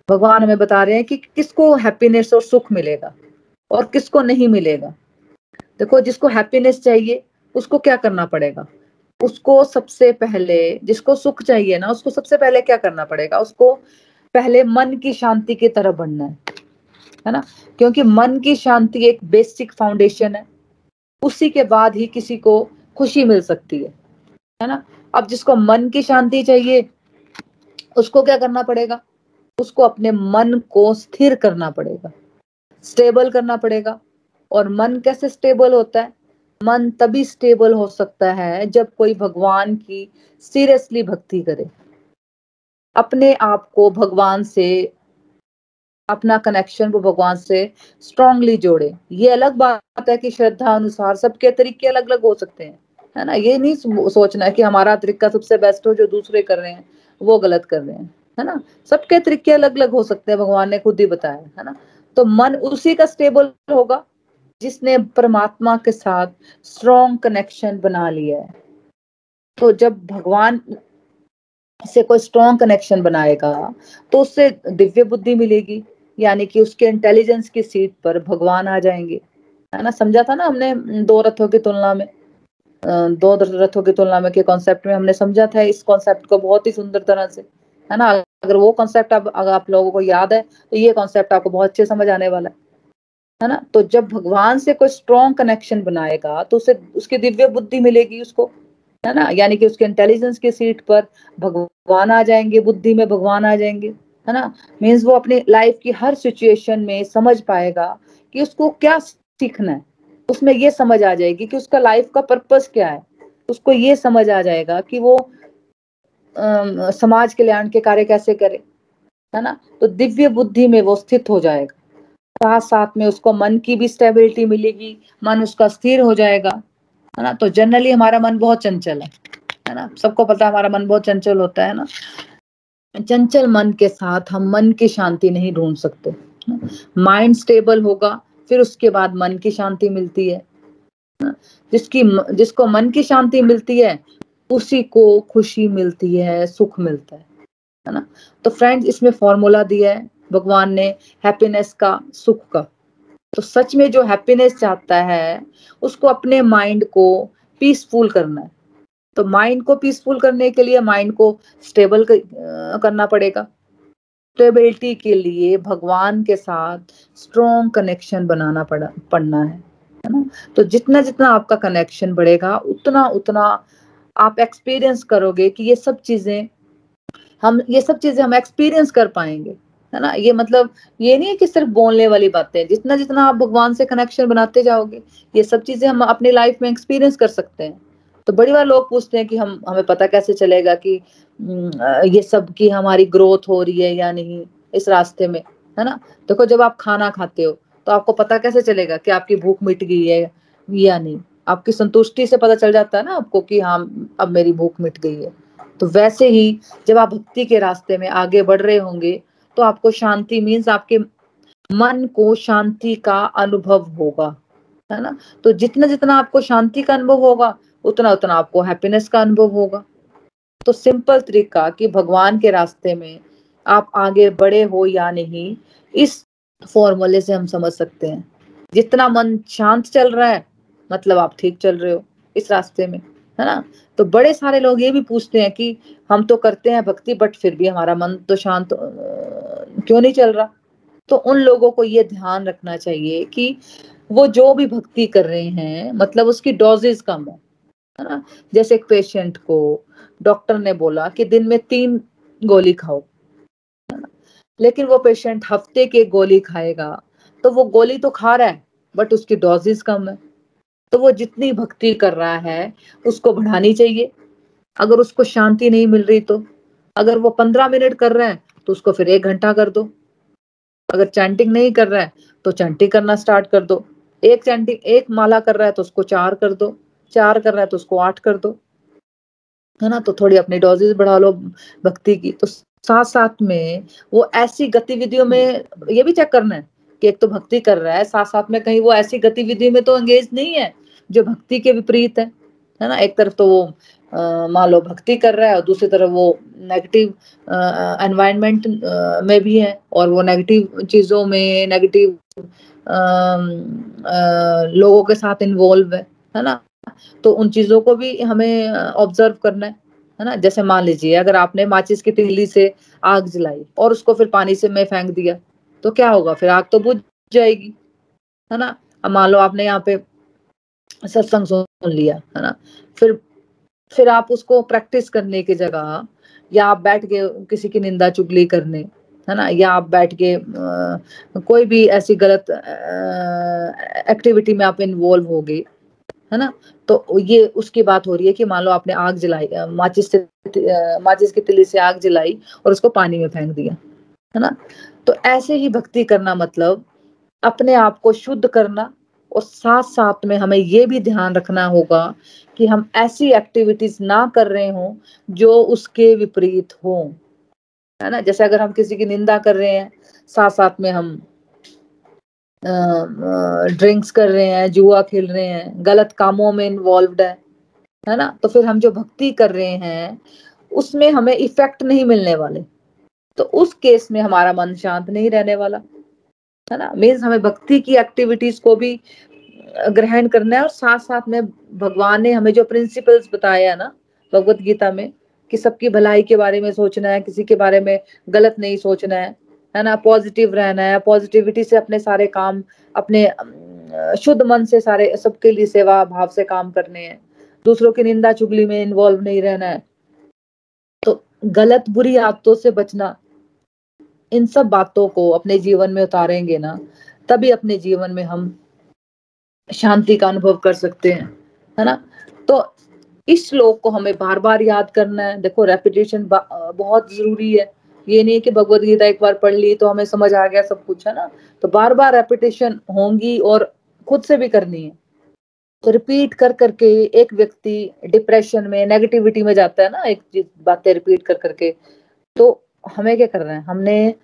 भगवान हमें बता रहे हैं कि किसको हैप्पीनेस और सुख मिलेगा और किसको नहीं मिलेगा। देखो, जिसको हैप्पीनेस चाहिए, उसको क्या करना पड़ेगा? उसको सबसे पहले, जिसको सुख चाहिए ना, उसको सबसे पहले क्या करना पड़ेगा? उसको पहले मन की शांति की तरफ़ बढ़ना है। है ना? क्योंकि मन की शांति एक बेसिक फाउंडेशन है। उसी के बाद ही किसी को खुशी मिल सकती है। है ना? अब जिसको मन की शांति चाहिए, उसको क्या करना पड़ेगा? उसको अपने मन को स्थिर करना पड़ेगा। स्टेबल करना पड़ेगा। और मन कैसे स्टेबल होता है? मन तभी स्टेबल हो सकता है जब कोई भगवान की सीरियसली भक्ति करे। अपने आप को भगवान से, अपना कनेक्शन वो भगवान से स्ट्रांगली जोड़े। ये अलग बात है कि श्रद्धा अनुसार सबके तरीके अलग अलग हो सकते हैं, है ना? ये नहीं सोचना है कि हमारा तरीका सबसे बेस्ट हो जो दूसरे कर रहे हैं, वो गलत कर रहे हैं, है ना? सबके तरीके अलग अलग हो सकते हैं, भगवान ने खुद ही बताया, है ना? तो मन उसी का स्टेबल होगा। जिसने परमात्मा के साथ स्ट्रॉन्ग कनेक्शन बना लिया है। तो जब भगवान से कोई स्ट्रॉन्ग कनेक्शन बनाएगा तो उससे दिव्य बुद्धि मिलेगी, यानी कि उसके इंटेलिजेंस की सीट पर भगवान आ जाएँगे। है ना? समझा था ना हमने दो रथों की तुलना में? दो रथों की तुलना में के कॉन्सेप्ट में हमने समझा था इस कॉन्सेप्ट को बहुत ही सुंदर तरह से। है ना? अगर वो कॉन्सेप्ट अब, अगर आप लोगों को याद है तो ये कॉन्सेप्ट आपको बहुत अच्छे समझ आने वाला है। है ना? तो जब भगवान से कोई स्ट्रॉन्ग कनेक्शन बनाएगा तो उसे उसकी दिव्य बुद्धि मिलेगी उसको है ना? यानी कि उसके इंटेलिजेंस की सीट पर भगवान आ जाएँगे बुद्धि में भगवान आ जाएँगे है ना? मीन्स वो अपनी लाइफ की हर सिचुएशन में समझ पाएगा कि उसको क्या सीखना है। उसमें ये समझ आ जाएगी कि उसका लाइफ का पर्पस क्या है। उसको ये समझ आ जाएगा कि वो आ, समाज कल्याण के कार्य कैसे करे है ना? तो दिव्य बुद्धि में वो स्थित हो जाएगा। साथ साथ में उसको मन की भी स्टेबिलिटी मिलेगी, मन उसका स्थिर हो जाएगा, है ना? तो जनरली हमारा मन बहुत चंचल है है ना? सबको पता है हमारा मन बहुत चंचल होता है ना? चंचल मन के साथ हम मन की शांति नहीं ढूंढ सकते माइंड स्टेबल होगा, फिर उसके बाद मन की शांति मिलती है जिसकी जिसको मन की शांति मिलती है, उसी को खुशी मिलती है, सुख मिलता है है ना? तो फ्रेंड्स इसमें फॉर्मूला दिया है भगवान ने हैप्पीनेस का, सुख का। तो सच में जो हैप्पीनेस चाहता है, उसको अपने माइंड को पीसफुल करना है। तो माइंड को पीसफुल करने के लिए माइंड को स्टेबल करना पड़ेगा। स्टेबिलिटी के लिए भगवान के साथ स्ट्रॉन्ग कनेक्शन बनाना पड़ा, पड़ना है है ना? तो जितना जितना आपका कनेक्शन बढ़ेगा, उतना उतना आप एक्सपीरियंस करोगे कि ये सब चीज़ें, हम, ये सब चीज़ें हम एक्सपीरियंस कर पाएँगे। है ना? ये मतलब ये नहीं है कि सिर्फ़ बोलने वाली बातें हैं। जितना जितना आप भगवान से कनेक्शन बनाते जाओगे, ये सब चीज़ें हम अपनी लाइफ में एक्सपीरियंस कर सकते हैं। तो बड़ी बार लोग पूछते हैं कि हम, हमें पता कैसे चलेगा कि ये सब की हमारी ग्रोथ हो रही है या नहीं इस रास्ते में, है ना? देखो, जब आप खाना खाते हो तो आपको पता कैसे चलेगा कि आपकी भूख मिट गई है या नहीं? आपकी संतुष्टि से पता चल जाता है ना आपको कि हाँ अब मेरी भूख मिट गई है। तो वैसे ही जब आप भक्ति के रास्ते में आगे बढ़ रहे होंगे तो आपको शांति मीन्स आपके मन को शांति का अनुभव होगा, है ना? तो जितना जितना आपको शांति का अनुभव होगा, उतना उतना आपको हैप्पीनेस का अनुभव होगा। तो सिंपल तरीका कि भगवान के रास्ते में आप आगे बढ़े हो या नहीं, इस फॉर्मूले से हम समझ सकते हैं। जितना मन शांत चल रहा है मतलब आप ठीक चल रहे हो इस रास्ते में, है ना? तो बड़े सारे लोग ये भी पूछते हैं कि हम तो करते हैं भक्ति बट फिर भी हमारा मन तो शांत क्यों नहीं चल रहा? तो उन लोगों को ये ध्यान रखना चाहिए कि वो जो भी भक्ति कर रहे हैं मतलब उसकी डोजेज कम है है ना? जैसे एक पेशेंट को डॉक्टर ने बोला कि दिन में तीन गोली खाओ लेकिन वो पेशेंट हफ़्ते के गोली खाएगा तो वो गोली तो खा रहा है बट उसकी डोजेज कम है। तो वो जितनी भक्ति कर रहा है, उसको बढ़ानी चाहिए। अगर उसको शांति नहीं मिल रही तो। अगर वो पंद्रह मिनट कर रहे है तो उसको फिर एक घंटा कर दो। अगर चैंटिंग नहीं कर रहा है तो चैंटिंग करना स्टार्ट कर दो। एक चैंटिंग एक माला कर रहा है तो उसको चार कर दो। चार कर रहा है तो उसको आठ कर दो। है ना? तो थोड़ी अपनी डोजेज बढ़ा लो भक्ति की। तो साथ साथ में वो ऐसी गतिविधियों में ये भी चेक करना है कि एक तो भक्ति कर रहा है साथ साथ में कहीं वो ऐसी गतिविधि में तो एंगेज नहीं है, जो भक्ति के विपरीत है। है ना? एक तरफ़ तो वो मान लो भक्ति कर रहा है और दूसरी तरफ़ वो नेगेटिव एनवायरनमेंट में भी है और वो नेगेटिव चीज़ों में नेगेटिव लोगों के साथ इन्वॉल्व है है ना? तो उन चीज़ों को भी हमें ऑब्ज़र्व करना है है ना? जैसे मान लीजिए, अगर आपने माचिस की तिल्ली से आग जलाई और उसको फिर पानी से में फेंक दिया तो क्या होगा? फिर आग तो बुझ जाएगी, है ना? मान लो आपने यहाँ पे सत्संग सुन लिया, है ना? फिर फिर आप उसको प्रैक्टिस करने की जगह या आप बैठ के किसी की निंदा चुगली करने है ना? या आप बैठ के आ, कोई भी ऐसी गलत एक्टिविटी में आप इन्वॉल्व हो गए है ना? तो ये उसकी बात हो रही है कि मान लो आपने आग जलाई माचिस से माचिस की तिली से आग जलाई और उसको पानी में फेंक दिया है ना? तो ऐसे ही भक्ति करना मतलब अपने आप को शुद्ध करना और साथ साथ में हमें ये भी ध्यान रखना होगा कि हम ऐसी एक्टिविटीज़ ना कर रहे हो, जो उसके विपरीत हो। है ना? जैसे अगर हम किसी की निंदा कर रहे हैं साथ साथ में हम ड्रिंक्स कर रहे हैं, जुआ खेल रहे हैं, गलत कामों में इन्वॉल्व है है ना? तो फिर हम जो भक्ति कर रहे हैं, उसमें हमें इफ़ेक्ट नहीं मिलने वाले। तो उस केस में हमारा मन शांत नहीं रहने वाला। है ना? मीन्स हमें भक्ति की एक्टिविटीज़ को भी ग्रहण करना है और साथ साथ में भगवान ने हमें जो प्रिंसिपल्स बताया है ना, भगवत गीता में, कि सबकी भलाई के बारे में सोचना है, किसी के बारे में गलत नहीं सोचना है है ना? पॉजिटिव रहना है पॉजिटिविटी से अपने सारे काम, अपने शुद्ध मन से सारे, सबके लिए सेवा भाव से काम करने हैं। दूसरों की निंदा चुगली में इन्वॉल्व नहीं रहना है। तो गलत बुरी आदतों से बचना इन सब बातों को अपने जीवन में उतारेंगे ना, तभी अपने जीवन में हम शांति का अनुभव कर सकते हैं, है ना? तो इस श्लोक को हमें बार बार याद करना है। देखो रेपिटेशन बहुत ज़रूरी है। ये नहीं कि भगवत गीता एक बार पढ़ ली तो हमें समझ आ गया सब कुछ, है ना? तो बार बार रेपिटेशन होंगी और खुद से भी करनी है। तो रिपीट कर करके एक व्यक्ति डिप्रेशन में नेगेटिविटी में जाता है ना, एक बातें रिपीट कर करके तो हमें क्या करना है? हमने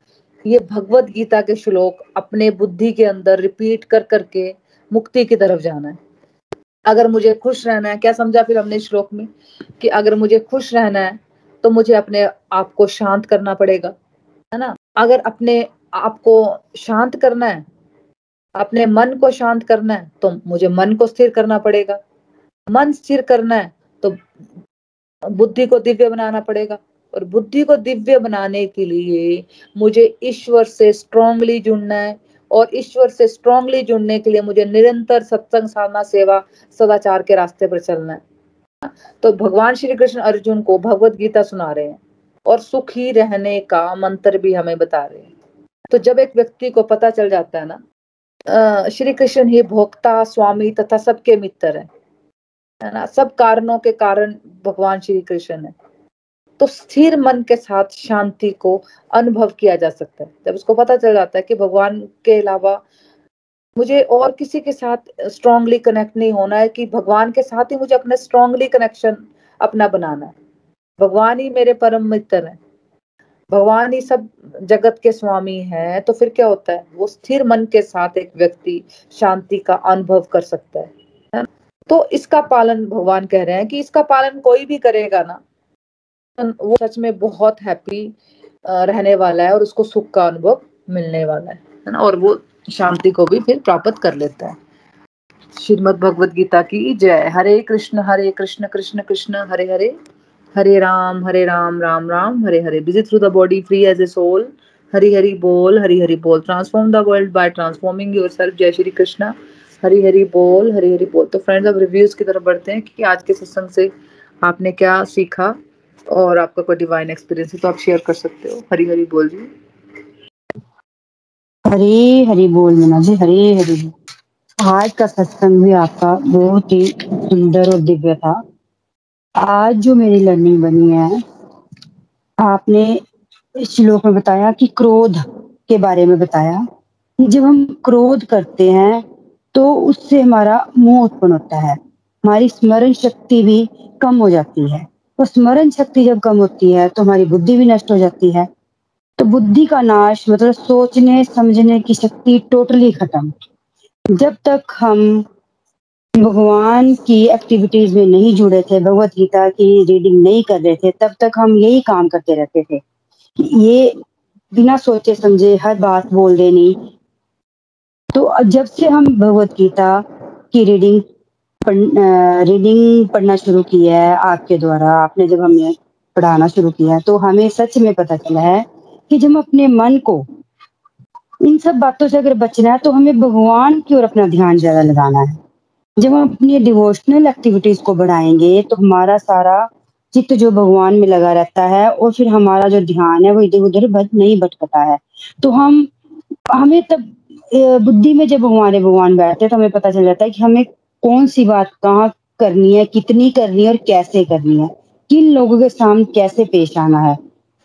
ये भगवत गीता के श्लोक अपने बुद्धि के अंदर रिपीट कर करके मुक्ति की तरफ़ जाना है। अगर मुझे खुश रहना है, क्या समझा फिर हमने श्लोक में? कि अगर मुझे खुश रहना है तो मुझे अपने आप को शांत करना पड़ेगा, है ना? अगर अपने आप को शांत करना है, अपने मन को शांत करना है तो मुझे मन को स्थिर करना पड़ेगा। मन स्थिर करना है तो बुद्धि को दिव्य बनाना पड़ेगा। और बुद्धि को दिव्य बनाने के लिए मुझे ईश्वर से स्ट्रांगली जुड़ना है और ईश्वर से स्ट्रांगली जुड़ने के लिए मुझे निरंतर सत्संग, साधना, सेवा, सदाचार के रास्ते पर चलना है। तो भगवान श्री कृष्ण अर्जुन को भगवत गीता सुना रहे हैं और सुखी रहने का मंत्र भी हमें बता रहे हैं। तो जब एक व्यक्ति को पता चल जाता है ना श्री कृष्ण ही भोक्ता, स्वामी तथा सबके मित्र है ना? सब कारणों के कारण भगवान श्री कृष्ण है। तो स्थिर मन के साथ शांति को अनुभव किया जा सकता है। जब उसको पता चल जाता है कि भगवान के अलावा मुझे और किसी के साथ स्ट्रांगली कनेक्ट नहीं होना है कि भगवान के साथ ही मुझे अपना स्ट्रांगली कनेक्शन अपना बनाना है। भगवान ही मेरे परम मित्र है। भगवान ही सब जगत के स्वामी है तो फिर क्या होता है? वो स्थिर मन के साथ एक व्यक्ति शांति का अनुभव कर सकता है? तो इसका पालन भगवान कह रहे हैं कि इसका पालन कोई भी करेगा ना वो सच में बहुत हैप्पी रहने वाला है और उसको सुख का अनुभव मिलने वाला है ना? और वो शांति को भी फिर प्राप्त कर लेता है। श्रीमद भगवत गीता की जय। Hare Krishna Hare Krishna Krishna Krishna, Hare Hare Hare Ram Hare Ram Ram Ram, Hare Hare. Visit through the body free as a soul Hari Hari बोल, हरी हरी बोल। Transform the world by transforming yourself जय श्री कृष्णा। हरी हरी बोल, हरी हरी बोल। तो friends अब reviews की तरफ़ बढ़ते हैं कि आज के सत्संग से आपने क्या सीखा? और आपका कोई डिवाइन एक्सपीरियंस है तो आप शेयर कर सकते हो। हरी हरी बोल जी। हरी हरी बोल मीना जी, हरी हरी आज का सत्संग भी आपका बहुत ही सुंदर और दिव्य था। आज जो मेरी लर्निंग बनी है, आपने श्लोक में बताया कि क्रोध के बारे में बताया कि जब हम क्रोध करते हैं तो उससे हमारा मुँह उत्पन्न होता है। हमारी स्मरण शक्ति भी कम हो जाती है। तो स्मरण शक्ति जब कम होती है तो हमारी बुद्धि भी नष्ट हो जाती है। तो बुद्धि का नाश मतलब सोचने, समझने की शक्ति टोटली खत्म। जब तक हम भगवान की एक्टिविटीज़ में नहीं जुड़े थे, भगवत गीता की रीडिंग नहीं कर रहे थे, तब तक हम यही काम करते रहते थे ये बिना सोचे, समझे, हर बात बोल देनी। तो जब से हम भगवत गीता की रीडिंग रीडिंग पढ़ना शुरू किया है आपके द्वारा। आपने जब हमें पढ़ाना शुरू किया तो हमें सच में पता चला है कि जब अपने मन को, इन सब बातों से अगर बचना है तो हमें भगवान की ओर अपना ध्यान ज़्यादा लगाना है। जब हम अपनी डिवोशनल एक्टिविटीज़ को बढ़ाएँगे तो हमारा सारा चित्त जो भगवान में लगा रहता है, और फिर हमारा जो ध्यान है, वो इधर उधर नहीं भटकता है। तो हम, हमें तब बुद्धि में जब हमारे भगवान बैठते हैं तो हमें पता चल जाता है कि हमें कौन सी बात कहाँ करनी है, कितनी करनी है और कैसे करनी है, किन लोगों के सामने कैसे पेश आना है।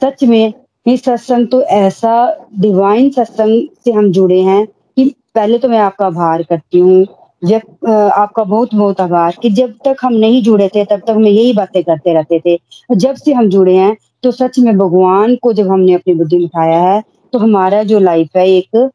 सच में, ये सत्संग तो ऐसा डिवाइन सत्संग से हम जुड़े हैं कि पहले तो मैं आपका आभार करती हूँ, जब आपका बहुत बहुत आभार कि जब तक हम नहीं जुड़े थे, तब तक हम यही बातें करते रहते थे। जब से हम जुड़े हैं तो सच में भगवान को जब हमने अपनी बुद्धि उठाया है तो हमारा जो लाइफ है, एक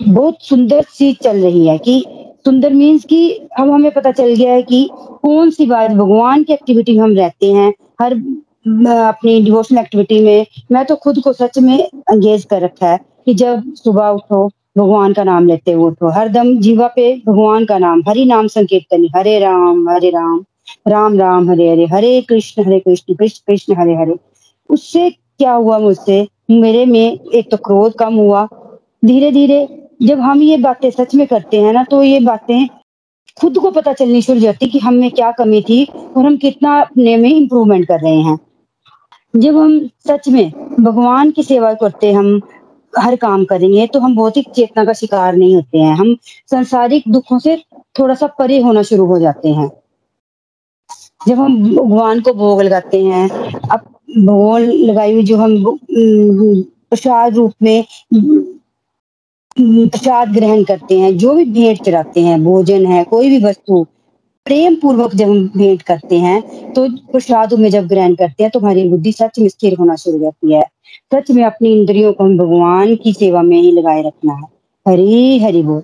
बहुत सुंदर सी चल रही है कि सुंदर मीन्स कि अब हमें पता चल गया है कि कौन सी बात भगवान की एक्टिविटी में हम रहते हैं, हर अपनी डिवोशनल एक्टिविटी में, मैं तो खुद को सच में एंगेज कर रखा है कि जब सुबह उठो, भगवान का नाम लेते हुए उठो हर दम जीवा पे भगवान का नाम, हरि नाम संकीर्तन, हरे राम हरे राम राम राम, हरे हरे हरे कृष्ण हरे कृष्ण कृष्ण कृष्ण, हरे हरे। उससे क्या हुआ मुझसे? मेरे में एक तो क्रोध कम हुआ धीरे धीरे जब हम ये बातें सच में करते हैं ना तो ये बातें खुद को पता चलनी शुरू जाती कि हम में क्या कमी थी और हम कितना अपने में इम्प्रूवमेंट कर रहे हैं। जब हम सच में भगवान की सेवा करते, हम हर काम करेंगे तो हम भौतिक चेतना का शिकार नहीं होते हैं। हम संसारिक दुखों से थोड़ा सा परे होना शुरू हो जाते हैं। जब हम भगवान को भोग लगाते हैं, अब भोग लगाई हुई जो हम प्रसाद रूप में प्रसाद ग्रहण करते हैं, जो भी भेंट चढ़ाते हैं, भोजन है, कोई भी वस्तु प्रेम पूर्वक जब हम भेंट करते हैं तो प्रसाद में जब ग्रहण करते हैं तो हमारी बुद्धि सच में स्थिर होना शुरू जाती है। सच में अपनी इंद्रियों को हम भगवान की सेवा में ही लगाए रखना है। हरी हरी बोल।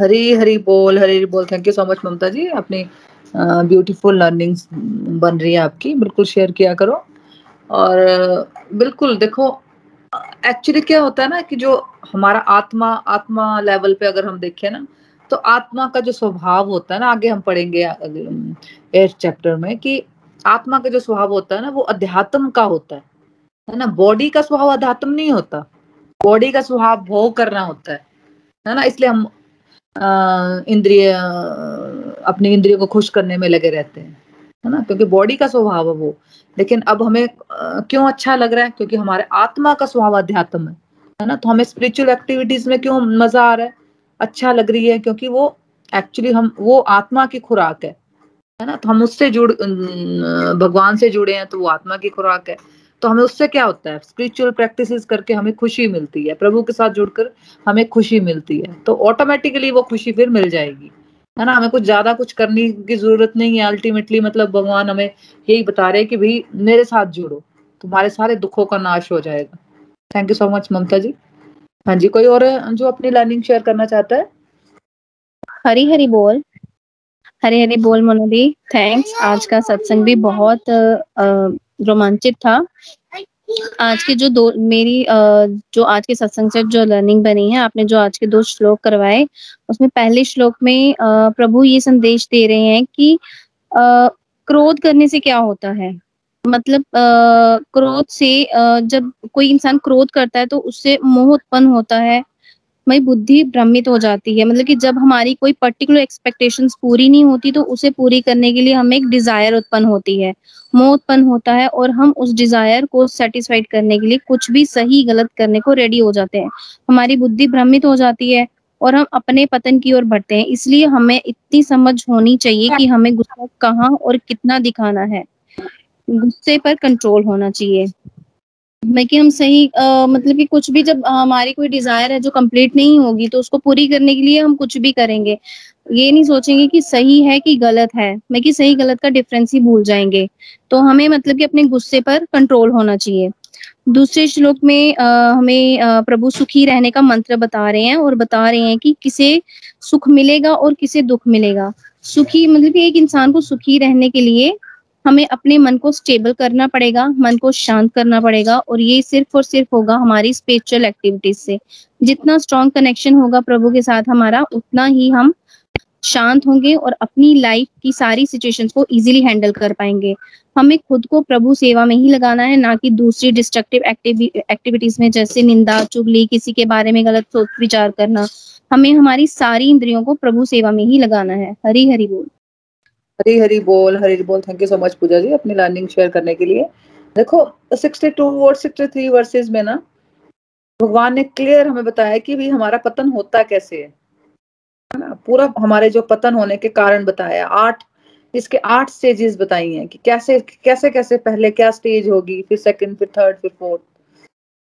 हरी हरी बोल, हरी हरी बोल। Thank you so much Mamta ji. अपनी ब्यूटीफुल लर्निंग्स बन रही है आपकी। बिल्कुल शेयर किया करो। और, बिल्कुल देखो एक्चुअली क्या होता है ना कि जो हमारा आत्मा आत्मा लेवल पे अगर हम देखें ना तो आत्मा का जो स्वभाव होता है ना, आगे हम पढ़ेंगे चैप्टर में कि आत्मा का जो स्वभाव होता है ना, वो अध्यात्म का होता है। है ना? बॉडी का स्वभाव अध्यात्म नहीं होता। बॉडी का स्वभाव भोग करना होता है। है ना? इसलिए हम इंद्रिय, अपनी इंद्रियों को खुश करने में लगे रहते हैं। है ना? क्योंकि बॉडी का स्वभाव है वो। लेकिन अब हमें क्यों अच्छा लग रहा है? क्योंकि हमारे आत्मा का स्वभाव अध्यात्म है है ना? तो हमें स्पिरिचुअल एक्टिविटीज़ में क्यों मज़ा आ रहा है? अच्छा लग रही है क्योंकि वो एक्चुअली हम, वो आत्मा की खुराक है है ना? तो हम उससे जुड़ भगवान से जुड़े हैं तो वो आत्मा की खुराक है। तो हमें उससे क्या होता है? स्पिरिचुअल प्रैक्टिसेस करके हमें खुशी मिलती है, प्रभु के साथ जुड़कर हमें खुशी मिलती है तो ऑटोमेटिकली वो खुशी फिर मिल जाएगी। है ना? हमें कुछ ज़्यादा कुछ करने की ज़रूरत नहीं है अल्टीमेटली मतलब भगवान हमें यही बता रहे हैं कि भाई, मेरे साथ जुड़ो। तुम्हारे सारे दुखों का नाश हो जाएगा। Thank you so much Mamta ji. हाँ जी, कोई और जो अपनी लर्निंग शेयर करना चाहता है? हरी हरी बोल। हरी हरी बोल मनोदी थैंक्स आज का सत्संग भी बहुत रोमांचित था। आज के जो दो, मेरी जो आज के सत्संग से जो लर्निंग बनी है, आपने जो आज के दो श्लोक करवाए, उसमें पहले श्लोक में प्रभु ये संदेश दे रहे हैं कि क्रोध करने से क्या होता है? मतलब क्रोध से जब कोई इंसान क्रोध करता है तो उससे मोह उत्पन्न होता है हमारी बुद्धि भ्रमित हो जाती है। मतलब कि जब हमारी कोई पर्टिकुलर एक्सपेक्टेशंस पूरी नहीं होती तो उसे पूरी करने के लिए हमें एक डिज़ायर उत्पन्न होती है। मोह उत्पन्न होता है और हम उस डिज़ायर को सेटिस्फाइड करने के लिए कुछ भी सही गलत करने को रेडी हो जाते हैं। हमारी बुद्धि भ्रमित हो जाती है और हम अपने पतन की ओर बढ़ते हैं। इसलिए हमें इतनी समझ होनी चाहिए कि हमें गुस्सा कहाँ और कितना दिखाना है। गुस्से पर कंट्रोल होना चाहिए। मैं कि हम सही आ, मतलब कि कुछ भी जब हमारी कोई डिज़ायर है जो कंप्लीट नहीं होगी तो उसको पूरी करने के लिए हम कुछ भी करेंगे। ये नहीं सोचेंगे कि सही है कि गलत है मैं कि सही गलत का डिफरेंस ही भूल जाएँगे। तो हमें मतलब कि अपने गुस्से पर कंट्रोल होना चाहिए। दूसरे श्लोक में आ, हमें आ, प्रभु सुखी रहने का मंत्र बता रहे हैं और बता रहे हैं कि किसे सुख मिलेगा और किसे दुख मिलेगा। सुखी मतलब कि एक इंसान को सुखी रहने के लिए हमें अपने मन को स्टेबल करना पड़ेगा, मन को शांत करना पड़ेगा और ये सिर्फ़ और सिर्फ़ होगा हमारी स्पिरिचुअल एक्टिविटीज़ से। जितना स्ट्रॉन्ग कनेक्शन होगा प्रभु के साथ हमारा, उतना ही हम शांत होंगे और अपनी लाइफ की सारी सिचुएशंस को इजीली हैंडल कर पाएँगे। हमें खुद को प्रभु सेवा में ही लगाना है, ना कि दूसरी डिस्ट्रक्टिव एक्टिविटीज़ में, जैसे निंदा, चुगली, किसी के बारे में गलत सोच, विचार करना। हमें हमारी सारी इंद्रियों को प्रभु सेवा में ही लगाना है। हरी हरी बोल। हरी हरी बोल हरी बोल। Thank you so much Pooja ji, अपनी लर्निंग शेयर करने के लिए। देखो 62 वर्ड 63 वर्सेस में ना, भगवान ने क्लियर हमें बताया कि भी हमारा पतन होता कैसे है। ना? पूरा हमारे जो पतन होने के कारण बताया। आठ, इसके आठ स्टेजेस बताई हैं कि कैसे कैसे कैसे पहले क्या स्टेज होगी, फिर सेकंड फिर थर्ड फिर फोर्थ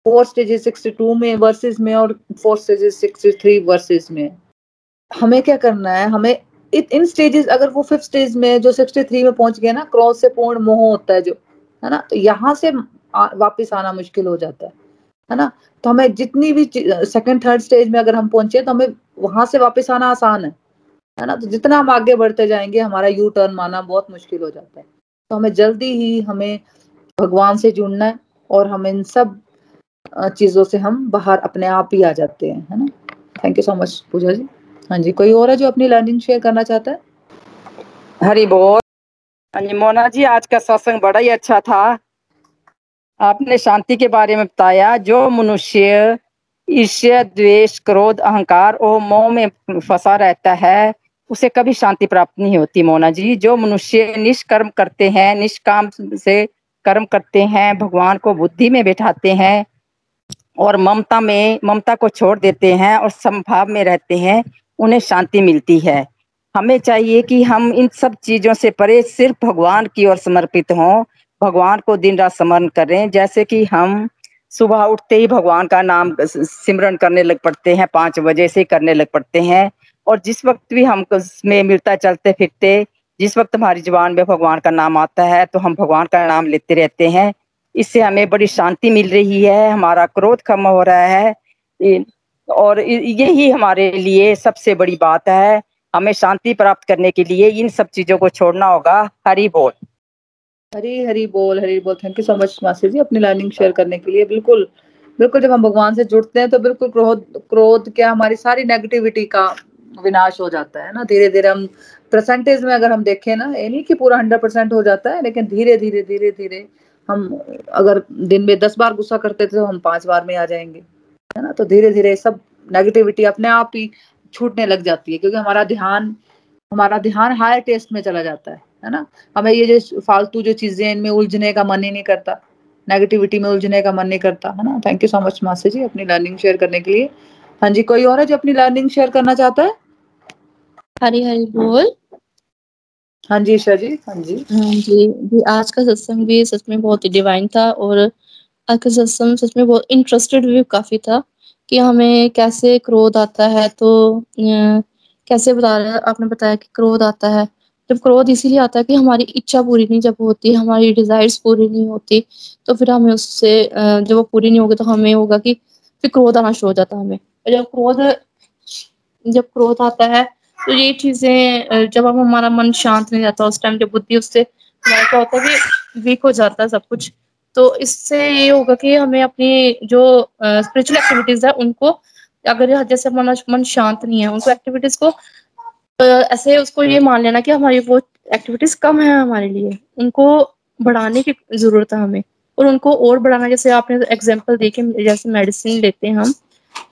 फोर स्टेजेस 62 में वर्सेस में और फोर स्टेजेस 63 वर्सेस में। हमें क्या करना है? हमें इन स्टेजेस अगर वो फिफ्थ स्टेज में, जो 63 में पहुँच गए ना क्रॉस से पूर्ण मोह होता है जो, है ना तो यहाँ से वापस आना मुश्किल हो जाता है है ना? तो हमें जितनी भी सेकंड थर्ड स्टेज में अगर हम पहुँचे तो हमें वहाँ से वापस आना आसान है है ना? तो जितना हम आगे बढ़ते जाएँगे, हमारा यू टर्न माना बहुत मुश्किल हो जाता है। तो हमें जल्दी ही हमें भगवान से जुड़ना है और हम इन सब चीज़ों से हम बाहर अपने आप ही आ जाते हैं, है ना? Thank you so much Pooja ji. हाँ जी, कोई और है जो अपनी लर्निंग शेयर करना चाहता है? हरी बोल। हाँ जी, मोना जी, आज का सत्संग बड़ा ही अच्छा था। आपने शांति के बारे में बताया, जो मनुष्य, ईर्ष्या, द्वेष, क्रोध, अहंकार और मोह में फंसा रहता है, उसे कभी शांति प्राप्त नहीं होती, मोना जी। जो मनुष्य निष्कर्म करते हैं, निष्काम से कर्म करते हैं, भगवान को बुद्धि में बैठाते हैं और ममता में, ममता को छोड़ देते हैं और समभाव में रहते हैं उन्हें शांति मिलती है। हमें चाहिए कि हम इन सब चीज़ों से परे सिर्फ़ भगवान की ओर समर्पित हों, भगवान को दिन रात स्मरण करें। जैसे कि हम सुबह उठते ही भगवान का नाम सिमरन करने लग पड़ते हैं, पाँच बजे से करने लग पड़ते हैं और जिस वक्त भी हम में मिलता चलते फिरते, जिस वक्त हमारी ज़ुबान में भगवान का नाम आता है तो हम भगवान का नाम लेते रहते हैं। इससे हमें बड़ी शांति मिल रही है, हमारा क्रोध कम हो रहा है। और यही हमारे लिए सबसे बड़ी बात है। हमें शांति प्राप्त करने के लिए इन सब चीज़ों को छोड़ना होगा। हरी बोल। हरी हरी बोल हरी बोल। थैंक यू सो मच मासी जी, अपनी लर्निंग शेयर करने के लिए। बिल्कुल बिल्कुल, जब हम भगवान से जुड़ते हैं तो बिल्कुल क्रोध क्रोध क्या हमारी सारी नेगेटिविटी का विनाश हो जाता है ना। धीरे धीरे हम परसेंटेज में अगर हम देखें ना, ये नहीं कि पूरा हंड्रेड परसेंट हो जाता है, लेकिन धीरे धीरे धीरे धीरे हम अगर दिन में दस बार गुस्सा करते थे तो हम पाँच बार में आ जाएँगे। है ना तो धीरे धीरे सब नेगेटिविटी अपने आप ही छूटने लग जाती है क्योंकि हमारा ध्यान हमारा ध्यान हायर टेस्ट में चला जाता है है ना? हमें ये जो फालतू जो चीज़ें इनमें उलझने का मन ही नहीं करता नेगेटिविटी में उलझने का मन नहीं करता है ना? थैंक यू सो मच मासी जी अपनी लर्निंग शेयर करने के लिए। हाँ जी कोई और है जो अपनी लर्निंग शेयर करना चाहता है? हरी हरी बोल। हाँ जी ईशा जी हाँ जी। हाँ जी आज का सत्संग भी सच में बहुत ही डिवाइन था और आज सच में बहुत इंटरेस्टेड भी काफ़ी था कि हमें कैसे क्रोध आता है। तो कैसे बता रहे आपने बताया कि क्रोध आता है। जब क्रोध इसीलिए आता है कि हमारी इच्छा पूरी नहीं जब होती, हमारी डिजायर्स पूरी नहीं होती तो फिर हमें उससे जब वो पूरी नहीं होगी तो हमें होगा कि फिर क्रोध आना शुरू हो जाता है हमें। जब क्रोध जब क्रोध आता है तो ये चीज़ें जब हम, हमारा मन शांत नहीं रहता, उस टाइम जब बुद्धि उससे, क्या होता है कि वीक हो जाता है सब कुछ। तो इससे ये होगा कि हमें अपनी जो स्पिरिचुअल एक्टिविटीज़ है उनको अगर जैसे हमारा मन शांत नहीं है उनको एक्टिविटीज़ को ऐसे उसको ये मान लेना कि हमारी वो एक्टिविटीज़ कम है हमारे लिए। उनको बढ़ाने की ज़रूरत है हमें। और उनको और बढ़ाना जैसे आपने एग्ज़ाम्पल देखे जैसे मेडिसिन लेते हैं हम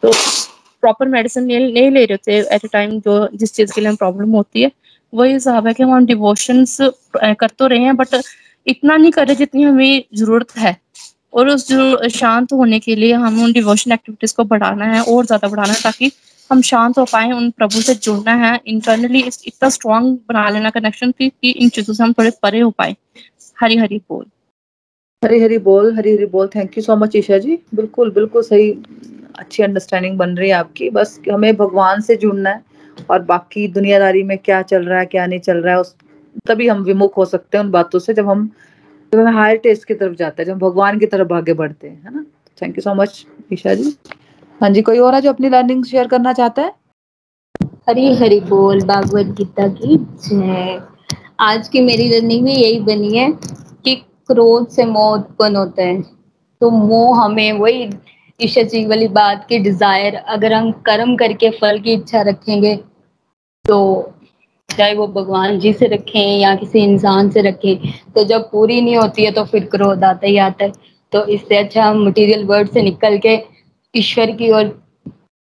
तो प्रॉपर मेडिसिन नहीं, नहीं ले रहे थे एट ए टाइम जो जिस चीज़ के लिए हम प्रॉब्लम होती है। वही हिसाब है कि हम डिवोशंस कर तो रहे हैं बट इतना नहीं कर रहे जितनी हमें ज़रूरत है। और उस जो शांत होने के लिए हम उन डिवोशन एक्टिविटीज़ को बढ़ाना है, और ज़्यादा बढ़ाना है, ताकि हम शांत हो पाए, उन प्रभु से जुड़ना है। इंटरनली इतना स्ट्रॉन्ग बना लेना कनेक्शन की, कि इन चीज़ों से हम थोड़े परे हो पाए। हरी हरी बोल। हरी हरी बोल, हरी हरी बोल। Thank you so much Isha ji. बिल्कुल बिल्कुल सही, अच्छी अंडरस्टैंडिंग बन रही है आपकी। बस हमें भगवान से जुड़ना है, और बाकी दुनियादारी में क्या चल रहा है, क्या नहीं चल रहा है, उस तभी हम विमुख हो सकते हैं उन बातों से जब हम जब हम हायर टेस्ट की तरफ़ जाते हैं, जब भगवान की तरफ़ आगे बढ़ते हैं, है ना? Thank you so much Isha ji. हाँ जी, कोई और है जो अपनी लर्निंग शेयर करना चाहता है? हरी हरी बोल, भागवत गीता की जय। आज की मेरी लर्निंग में यही बनी है कि क्रोध से मोह उत्पन्न होता है। तो मोह हमें वही ईशा जी वाली बात की डिज़ायर अगर हम कर्म करके फल की इच्छा रखेंगे तो चाहे वो भगवान जी से रखें या किसी इंसान से रखें तो जब पूरी नहीं होती है तो फिर क्रोध आता ही आता है। तो इससे अच्छा हम मटेरियल वर्ड से निकल के ईश्वर की ओर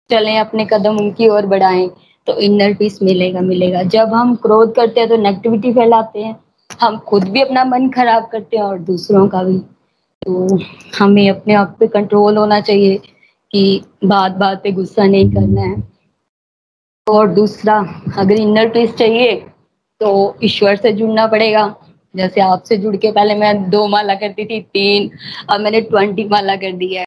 चलें, अपने कदम उनकी ओर बढ़ाएँ तो इनर पीस मिलेगा मिलेगा। जब हम क्रोध करते हैं तो नेगेटिविटी फैलाते हैं। हम खुद भी अपना मन खराब करते हैं और दूसरों का भी। तो हमें अपने आप पे कंट्रोल होना चाहिए कि बात बात पे गुस्सा नहीं करना है। और दूसरा, अगर इनर पीस चाहिए तो ईश्वर से जुड़ना पड़ेगा। जैसे आपसे जुड़ के पहले मैं दो माला करती थी, तीन, अब मैंने ट्वेंटी माला कर दी है।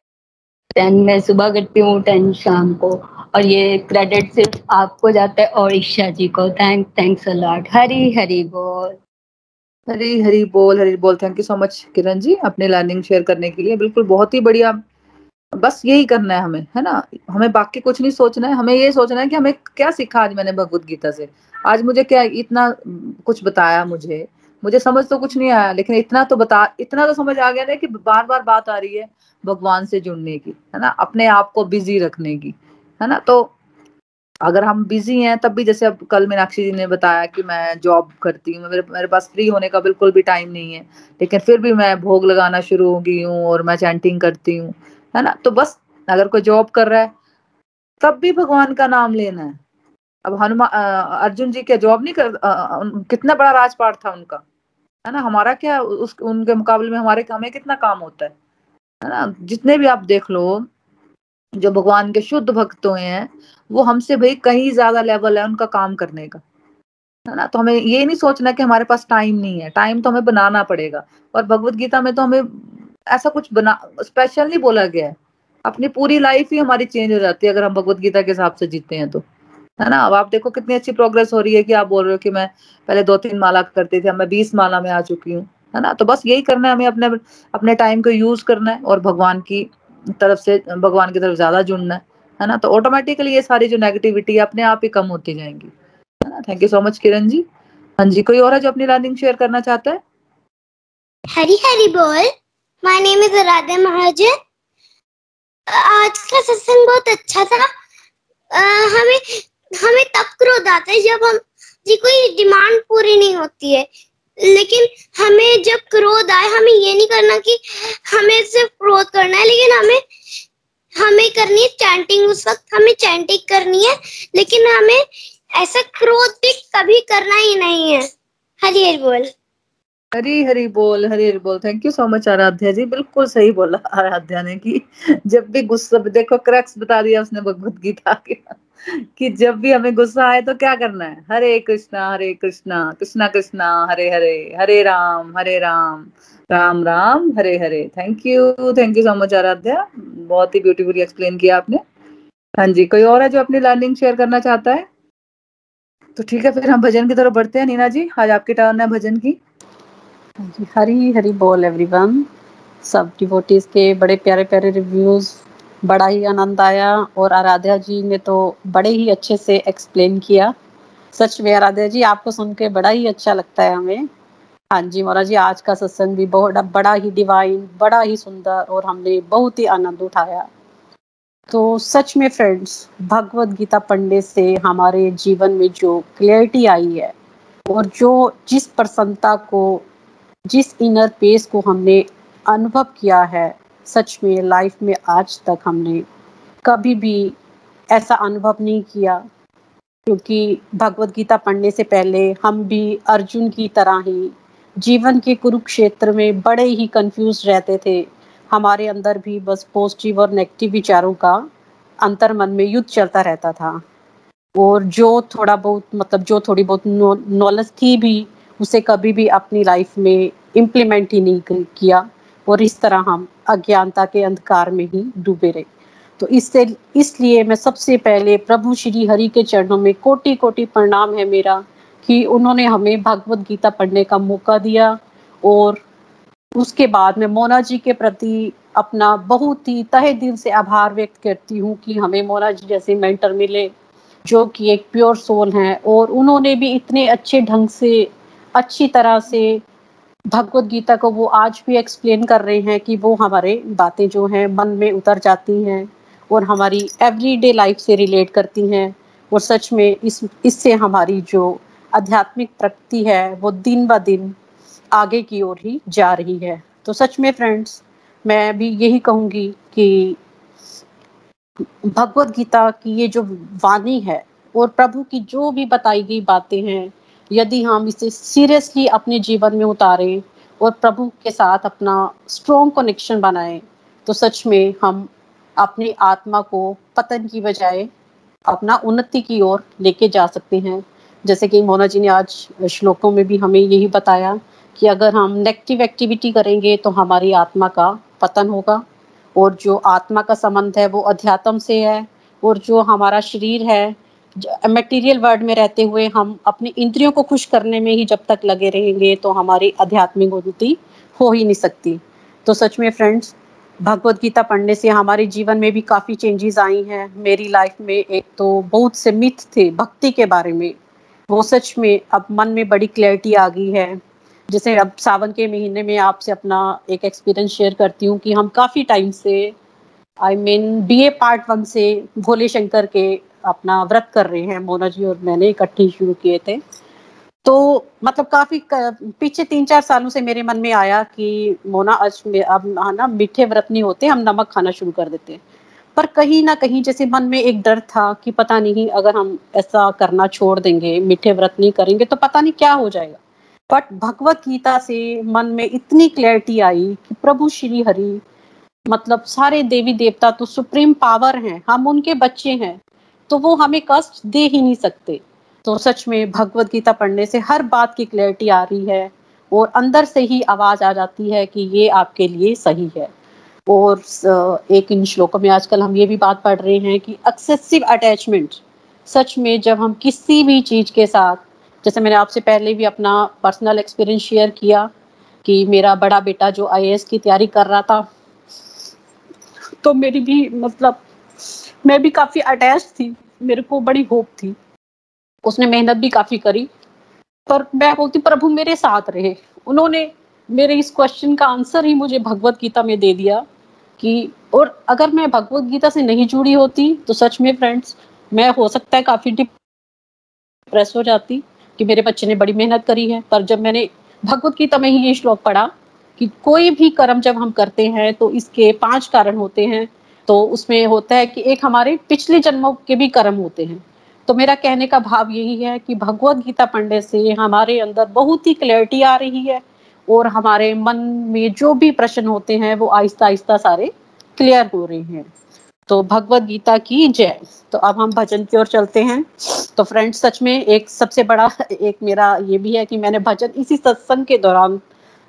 टेन मैं सुबह करती हूँ टेन शाम को। और ये क्रेडिट सिर्फ़ आपको जाता है और ईशा जी को। Thank thanks a lot Hari Hari बोल। हरी हरी बोल हरी बोल। Thank you so much Kiran ji, अपने लर्निंग शेयर करने के लिए। बिल्कुल, बहुत ही बढ़िया। बस यही करना है हमें, है ना? हमें बाकी कुछ नहीं सोचना है, हमें ये सोचना है कि हमें क्या सीखा आज मैंने भगवत गीता से? आज मुझे क्या इतना कुछ बताया मुझे? मुझे समझ तो कुछ नहीं आया, लेकिन इतना तो बता, इतना तो समझ आ गया ना कि बार बार बात आ रही है भगवान से जुड़ने की, है ना? अपने आप को बिज़ी रखने की, है ना? तो अगर हम बिज़ी हैं, तब भी जैसे अब कल मीनाक्षी जी ने बताया कि मैं जॉब करती हूँ, मेरे मेरे पास फ्री होने का बिल्कुल भी टाइम नहीं है, लेकिन फिर भी मैं भोग लगाना शुरू हो गई हूँ और मैं चैंटिंग करती हूँ है ना? तो बस अगर कोई जॉब कर रहा है तब भी भगवान का नाम लेना है। अब हनुमान अर्जुन जी क्या जॉब नहीं कर आ, कितना बड़ा राजपाट था उनका। है ना? हमारा क्या उस उनके मुकाबले में हमारे हमें कितना काम होता है। है ना? जितने भी आप देख लो जो भगवान के शुद्ध भक्त हुए हैं वो हमसे भाई कहीं ज़्यादा लेवल है उनका काम करने का। है ना? तो हमें ये नहीं सोचना कि हमारे पास टाइम नहीं है। टाइम तो हमें बनाना पड़ेगा। और भगवत गीता में तो हमें ऐसा कुछ बना स्पेशल नहीं बोला गया है। अपनी पूरी लाइफ ही हमारी चेंज हो जाती है अगर हम भगवत गीता के हिसाब से जीते हैं तो। है ना? अब आप देखो कितनी अच्छी प्रोग्रेस हो रही है कि आप बोल रहे हो कि मैं पहले दो तीन माला करती थी, अब मैं बीस माला में आ चुकी हूँ। है ना? तो बस यही करना है, हमें अपने अपने टाइम को यूज़ करना है और भगवान की तरफ़ से, भगवान की तरफ़ ज़्यादा जुड़ना है। है ना? तो ऑटोमेटिकली ये सारी जो नेगेटिविटी है, अपने आप ही कम होती जाएँगी। है ना? Thank you so much Kiran ji. हाँ जी, कोई और है जो अपनी लर्निंग शेयर करना चाहता है? हरी हरी बोल। My name is Radha Mahajan आज का सत्संग बहुत अच्छा था। आ, हमें हमें तब क्रोध आता है जब हम जी कोई डिमांड पूरी नहीं होती है। लेकिन हमें जब क्रोध आए हमें ये नहीं करना कि हमें सिर्फ़ क्रोध करना है लेकिन हमें हमें करनी है चैंटिंग उस वक्त हमें चैंटिंग करनी है लेकिन हमें ऐसा क्रोध भी कभी करना ही नहीं है। हरी हरी बोल। हरी हरी बोल, हरी हरी बोल। Thank you so much Aaradhya ji. बिल्कुल सही बोला आराध्या ने कि जब भी गुस्सा, देखो क्रैक्स बता दिया उसने भगवत गीता के। कि जब भी हमें गुस्सा आए तो क्या करना है? Hare Krishna Hare Krishna Krishna Krishna, Hare Hare Hare Ram Hare Ram Ram Ram, Hare Hare. Thank you thank you so much Aaradhya. बहुत ही ब्यूटीफुली एक्सप्लेन किया आपने। हाँ जी, कोई और है जो अपनी लर्निंग शेयर करना चाहता है? तो ठीक है, फिर हम भजन की तरफ़ बढ़ते हैं, नीना जी। आज आपकी टर्न है भजन की। हरी हरी बोल एवरीवन सब डिवोटीज के बड़े प्यारे प्यारे रिव्यूज़ बड़ा ही आनंद आया और आराध्या जी ने तो बड़े ही अच्छे से एक्सप्लेन किया। सच में आराध्या जी, आपको सुन के बड़ा ही अच्छा लगता है हमें। हाँ जी, महाराज जी, आज का सत्संग भी बहुत, बड़ा ही डिवाइन बड़ा ही सुंदर और हमने बहुत ही आनंद उठाया। तो सच में फ्रेंड्स भगवत गीता पढ़ने से हमारे जीवन में जो क्लियरिटी आई है और जो जिस प्रसन्नता को जिस इनर पेस को हमने अनुभव किया है, सच में लाइफ में आज तक हमने कभी भी ऐसा अनुभव नहीं किया। क्योंकि भगवत गीता पढ़ने से पहले हम भी अर्जुन की तरह ही जीवन के कुरुक्षेत्र में बड़े ही कंफ्यूज रहते थे। हमारे अंदर भी बस पॉजिटिव और नेगेटिव विचारों का अंतर मन में युद्ध चलता रहता था। और जो थोड़ा बहुत मतलब जो थोड़ी बहुत नॉलेज थी भी उसे कभी भी अपनी लाइफ में इम्प्लीमेंट ही नहीं किया और इस तरह हम अज्ञानता के अंधकार में ही डूबे रहे। तो इससे, इसलिए मैं सबसे पहले प्रभु श्री हरि के चरणों में कोटि कोटि प्रणाम है मेरा कि उन्होंने हमें भगवत गीता पढ़ने का मौका दिया और उसके बाद मैं मोना जी के प्रति अपना बहुत ही तहे दिल से आभार व्यक्त करती हूँ कि हमें मोना जी जैसे मेंटर मिले, जो कि एक प्योर सोल हैं और उन्होंने भी इतने अच्छे ढंग से अच्छी तरह से भगवत गीता को वो आज भी एक्सप्लेन कर रहे हैं कि वो हमारे बातें जो हैं मन में उतर जाती हैं और हमारी एवरीडे लाइफ से रिलेट करती हैं और सच में इस, इससे हमारी जो आध्यात्मिक प्रगति है वो दिन ब दिन आगे की ओर ही जा रही है। तो सच में फ्रेंड्स मैं भी यही कहूँगी कि भगवत गीता की ये जो वाणी है और प्रभु की जो भी बताई गई बातें हैं यदि हम इसे सीरियसली अपने जीवन में उतारें और प्रभु के साथ अपना स्ट्रोंग कनेक्शन बनाएँ तो सच में हम अपनी आत्मा को पतन की बजाय अपना उन्नति की ओर लेके जा सकते हैं। जैसे कि मोना जी ने आज श्लोकों में भी हमें यही बताया कि अगर हम नेगेटिव एक्टिविटी करेंगे तो हमारी आत्मा का पतन होगा और जो आत्मा का संबंध है वो अध्यात्म से है और जो हमारा शरीर है मटेरियल वर्ल्ड में रहते हुए हम अपनी इंद्रियों को खुश करने में ही जब तक लगे रहेंगे तो हमारी आध्यात्मिक उन्नति हो ही नहीं सकती। तो सच में फ्रेंड्स भगवत गीता पढ़ने से हमारे जीवन में भी काफ़ी चेंजेस आई हैं। मेरी लाइफ में एक तो बहुत से मिथ थे भक्ति के बारे में। वो सच में अब मन में बड़ी क्लैरिटी आ गई है। जैसे अब सावन के महीने में आपसे अपना एक एक्सपीरियंस शेयर करती हूँ कि हम काफ़ी टाइम से I mean B A part one से भोले शंकर के अपना व्रत कर रहे हैं मोना जी और मैंने इकट्ठे शुरू किए थे। तो मतलब काफ़ी पीछे तीन चार सालों से मेरे मन में आया कि मोना आज अब ना मीठे व्रत नहीं होते, हम नमक खाना शुरू कर देते। पर कहीं ना कहीं जैसे मन में एक डर था कि पता नहीं, अगर हम ऐसा करना छोड़ देंगे, मीठे व्रत नहीं करेंगे तो पता नहीं क्या हो जाएगा। बट भगवत गीता से मन में इतनी क्लैरिटी आई कि प्रभु श्री हरि मतलब सारे देवी देवता तो सुप्रीम पावर हैं, हम उनके बच्चे हैं। तो वो हमें कष्ट दे ही नहीं सकते। तो सच में भगवत गीता पढ़ने से हर बात की क्लैरिटी आ रही है और अंदर से ही आवाज़ आ जाती है कि ये आपके लिए सही है। और एक इन श्लोकों में आजकल हम ये भी बात पढ़ रहे हैं कि एक्सेसिव अटैचमेंट सच में जब हम किसी भी चीज़ के साथ, जैसे मैंने आपसे पहले भी अपना पर्सनल एक्सपीरियंस शेयर किया कि मेरा बड़ा बेटा जो आई की तैयारी कर रहा था तो मेरी भी मतलब मैं भी काफ़ी अटैच थी। मेरे को बड़ी होप थी। उसने मेहनत भी काफ़ी करी, पर मैं बोलती, प्रभु मेरे साथ रहे। उन्होंने मेरे इस क्वेश्चन का आंसर ही मुझे भगवत गीता में दे दिया कि, और अगर मैं भगवत गीता से नहीं जुड़ी होती तो सच में फ्रेंड्स मैं हो सकता है काफ़ी डिप्रेस हो जाती कि मेरे बच्चे ने बड़ी मेहनत करी है। पर जब मैंने भगवत गीता में ही ये श्लोक पढ़ा कि कोई भी कर्म जब हम करते हैं तो इसके पाँच कारण होते हैं। तो उसमें होता है कि एक हमारे पिछले जन्मों के भी कर्म होते हैं। तो मेरा कहने का भाव यही है कि भगवत गीता पढ़ने से हमारे अंदर बहुत ही क्लैरिटी आ रही है और हमारे मन में जो भी प्रश्न होते हैं वो आहिस्ता आहिस्ता सारे क्लियर हो रहे हैं। तो भगवत गीता की जय। तो अब हम भजन की ओर चलते हैं। तो फ्रेंड्स सच में एक सबसे बड़ा एक मेरा ये भी है कि मैंने भजन इसी सत्संग के दौरान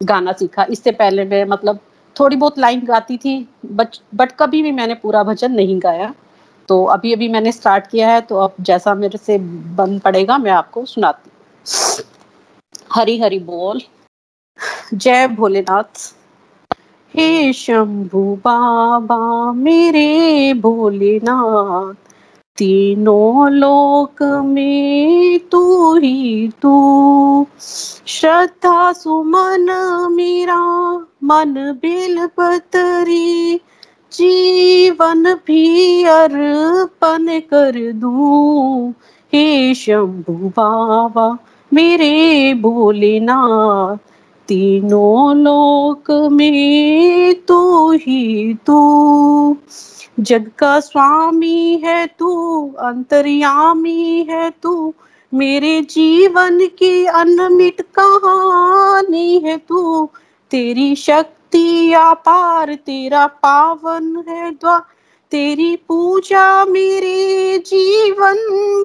गाना सीखा। इससे पहले मैं मतलब थोड़ी बहुत लाइन गाती थी बट बट कभी भी मैंने पूरा भजन नहीं गाया। तो अभी अभी मैंने स्टार्ट किया है तो अब जैसा मेरे से बन पड़ेगा, मैं आपको सुनाती हरी हरी बोल। जय भोलेनाथ। हे शंभु बाबा, मेरे भोलेनाथ, तीनों लोक में तू ही तू। श्रद्धा सुमन मेरा मन बिल पतरी, जीवन भी अर्पण कर दूँ। हे शंभु बाबा, मेरे भोलेनाथ, तीनों लोक में तू ही तू। जग का स्वामी है तू, अंतर्यामी है तू। मेरे जीवन की अनमिट कहानी है तू। तेरी शक्ति अपार, तेरा पावन है द्वा। तेरी पूजा मेरे जीवन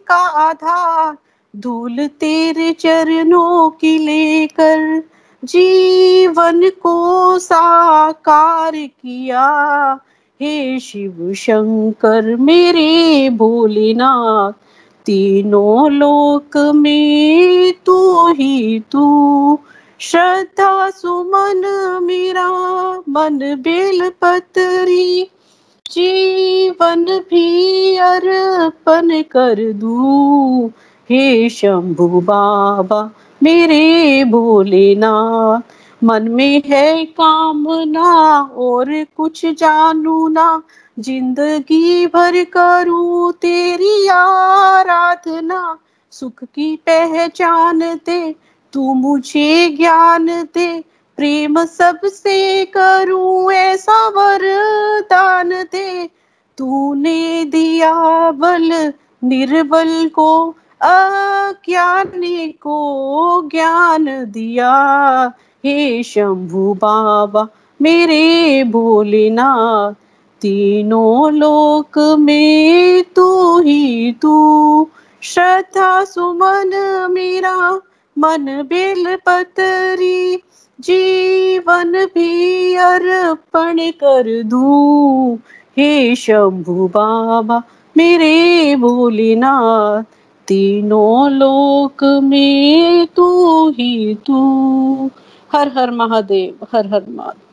का आधार। धूल तेरे चरणों की लेकर जीवन को साकार किया। हे शिव शंकर, मेरे भोलेनाथ, तीनों लोक में तू ही तू। श्रद्धा सुमन मेरा, मन बेल पतरी। जीवन भी अर्पण कर दू। हे शंभु बाबा, मेरे भोलेनाथ, मन में है कामना और कुछ जानू ना। ज़िंदगी भर करूँ तेरी आराधना, सुख की पहचान दे तू मुझे ज्ञान दे, प्रेम सबसे करूँ ऐसा वरदान दे। तूने दिया बल निर्बल को, अज्ञानी को ज्ञान दिया। हे शंभु बाबा, मेरे भोलेनाथ, तीनों लोक में तू ही तू। श्रद्धा सुमन मेरा मन बेल पतरी, जीवन भी अर्पण कर दू। हे शंभु बाबा, मेरे भोलेनाथ, तीनों लोक में तू ही तू। हर हर महादेव, हर हर महादेव।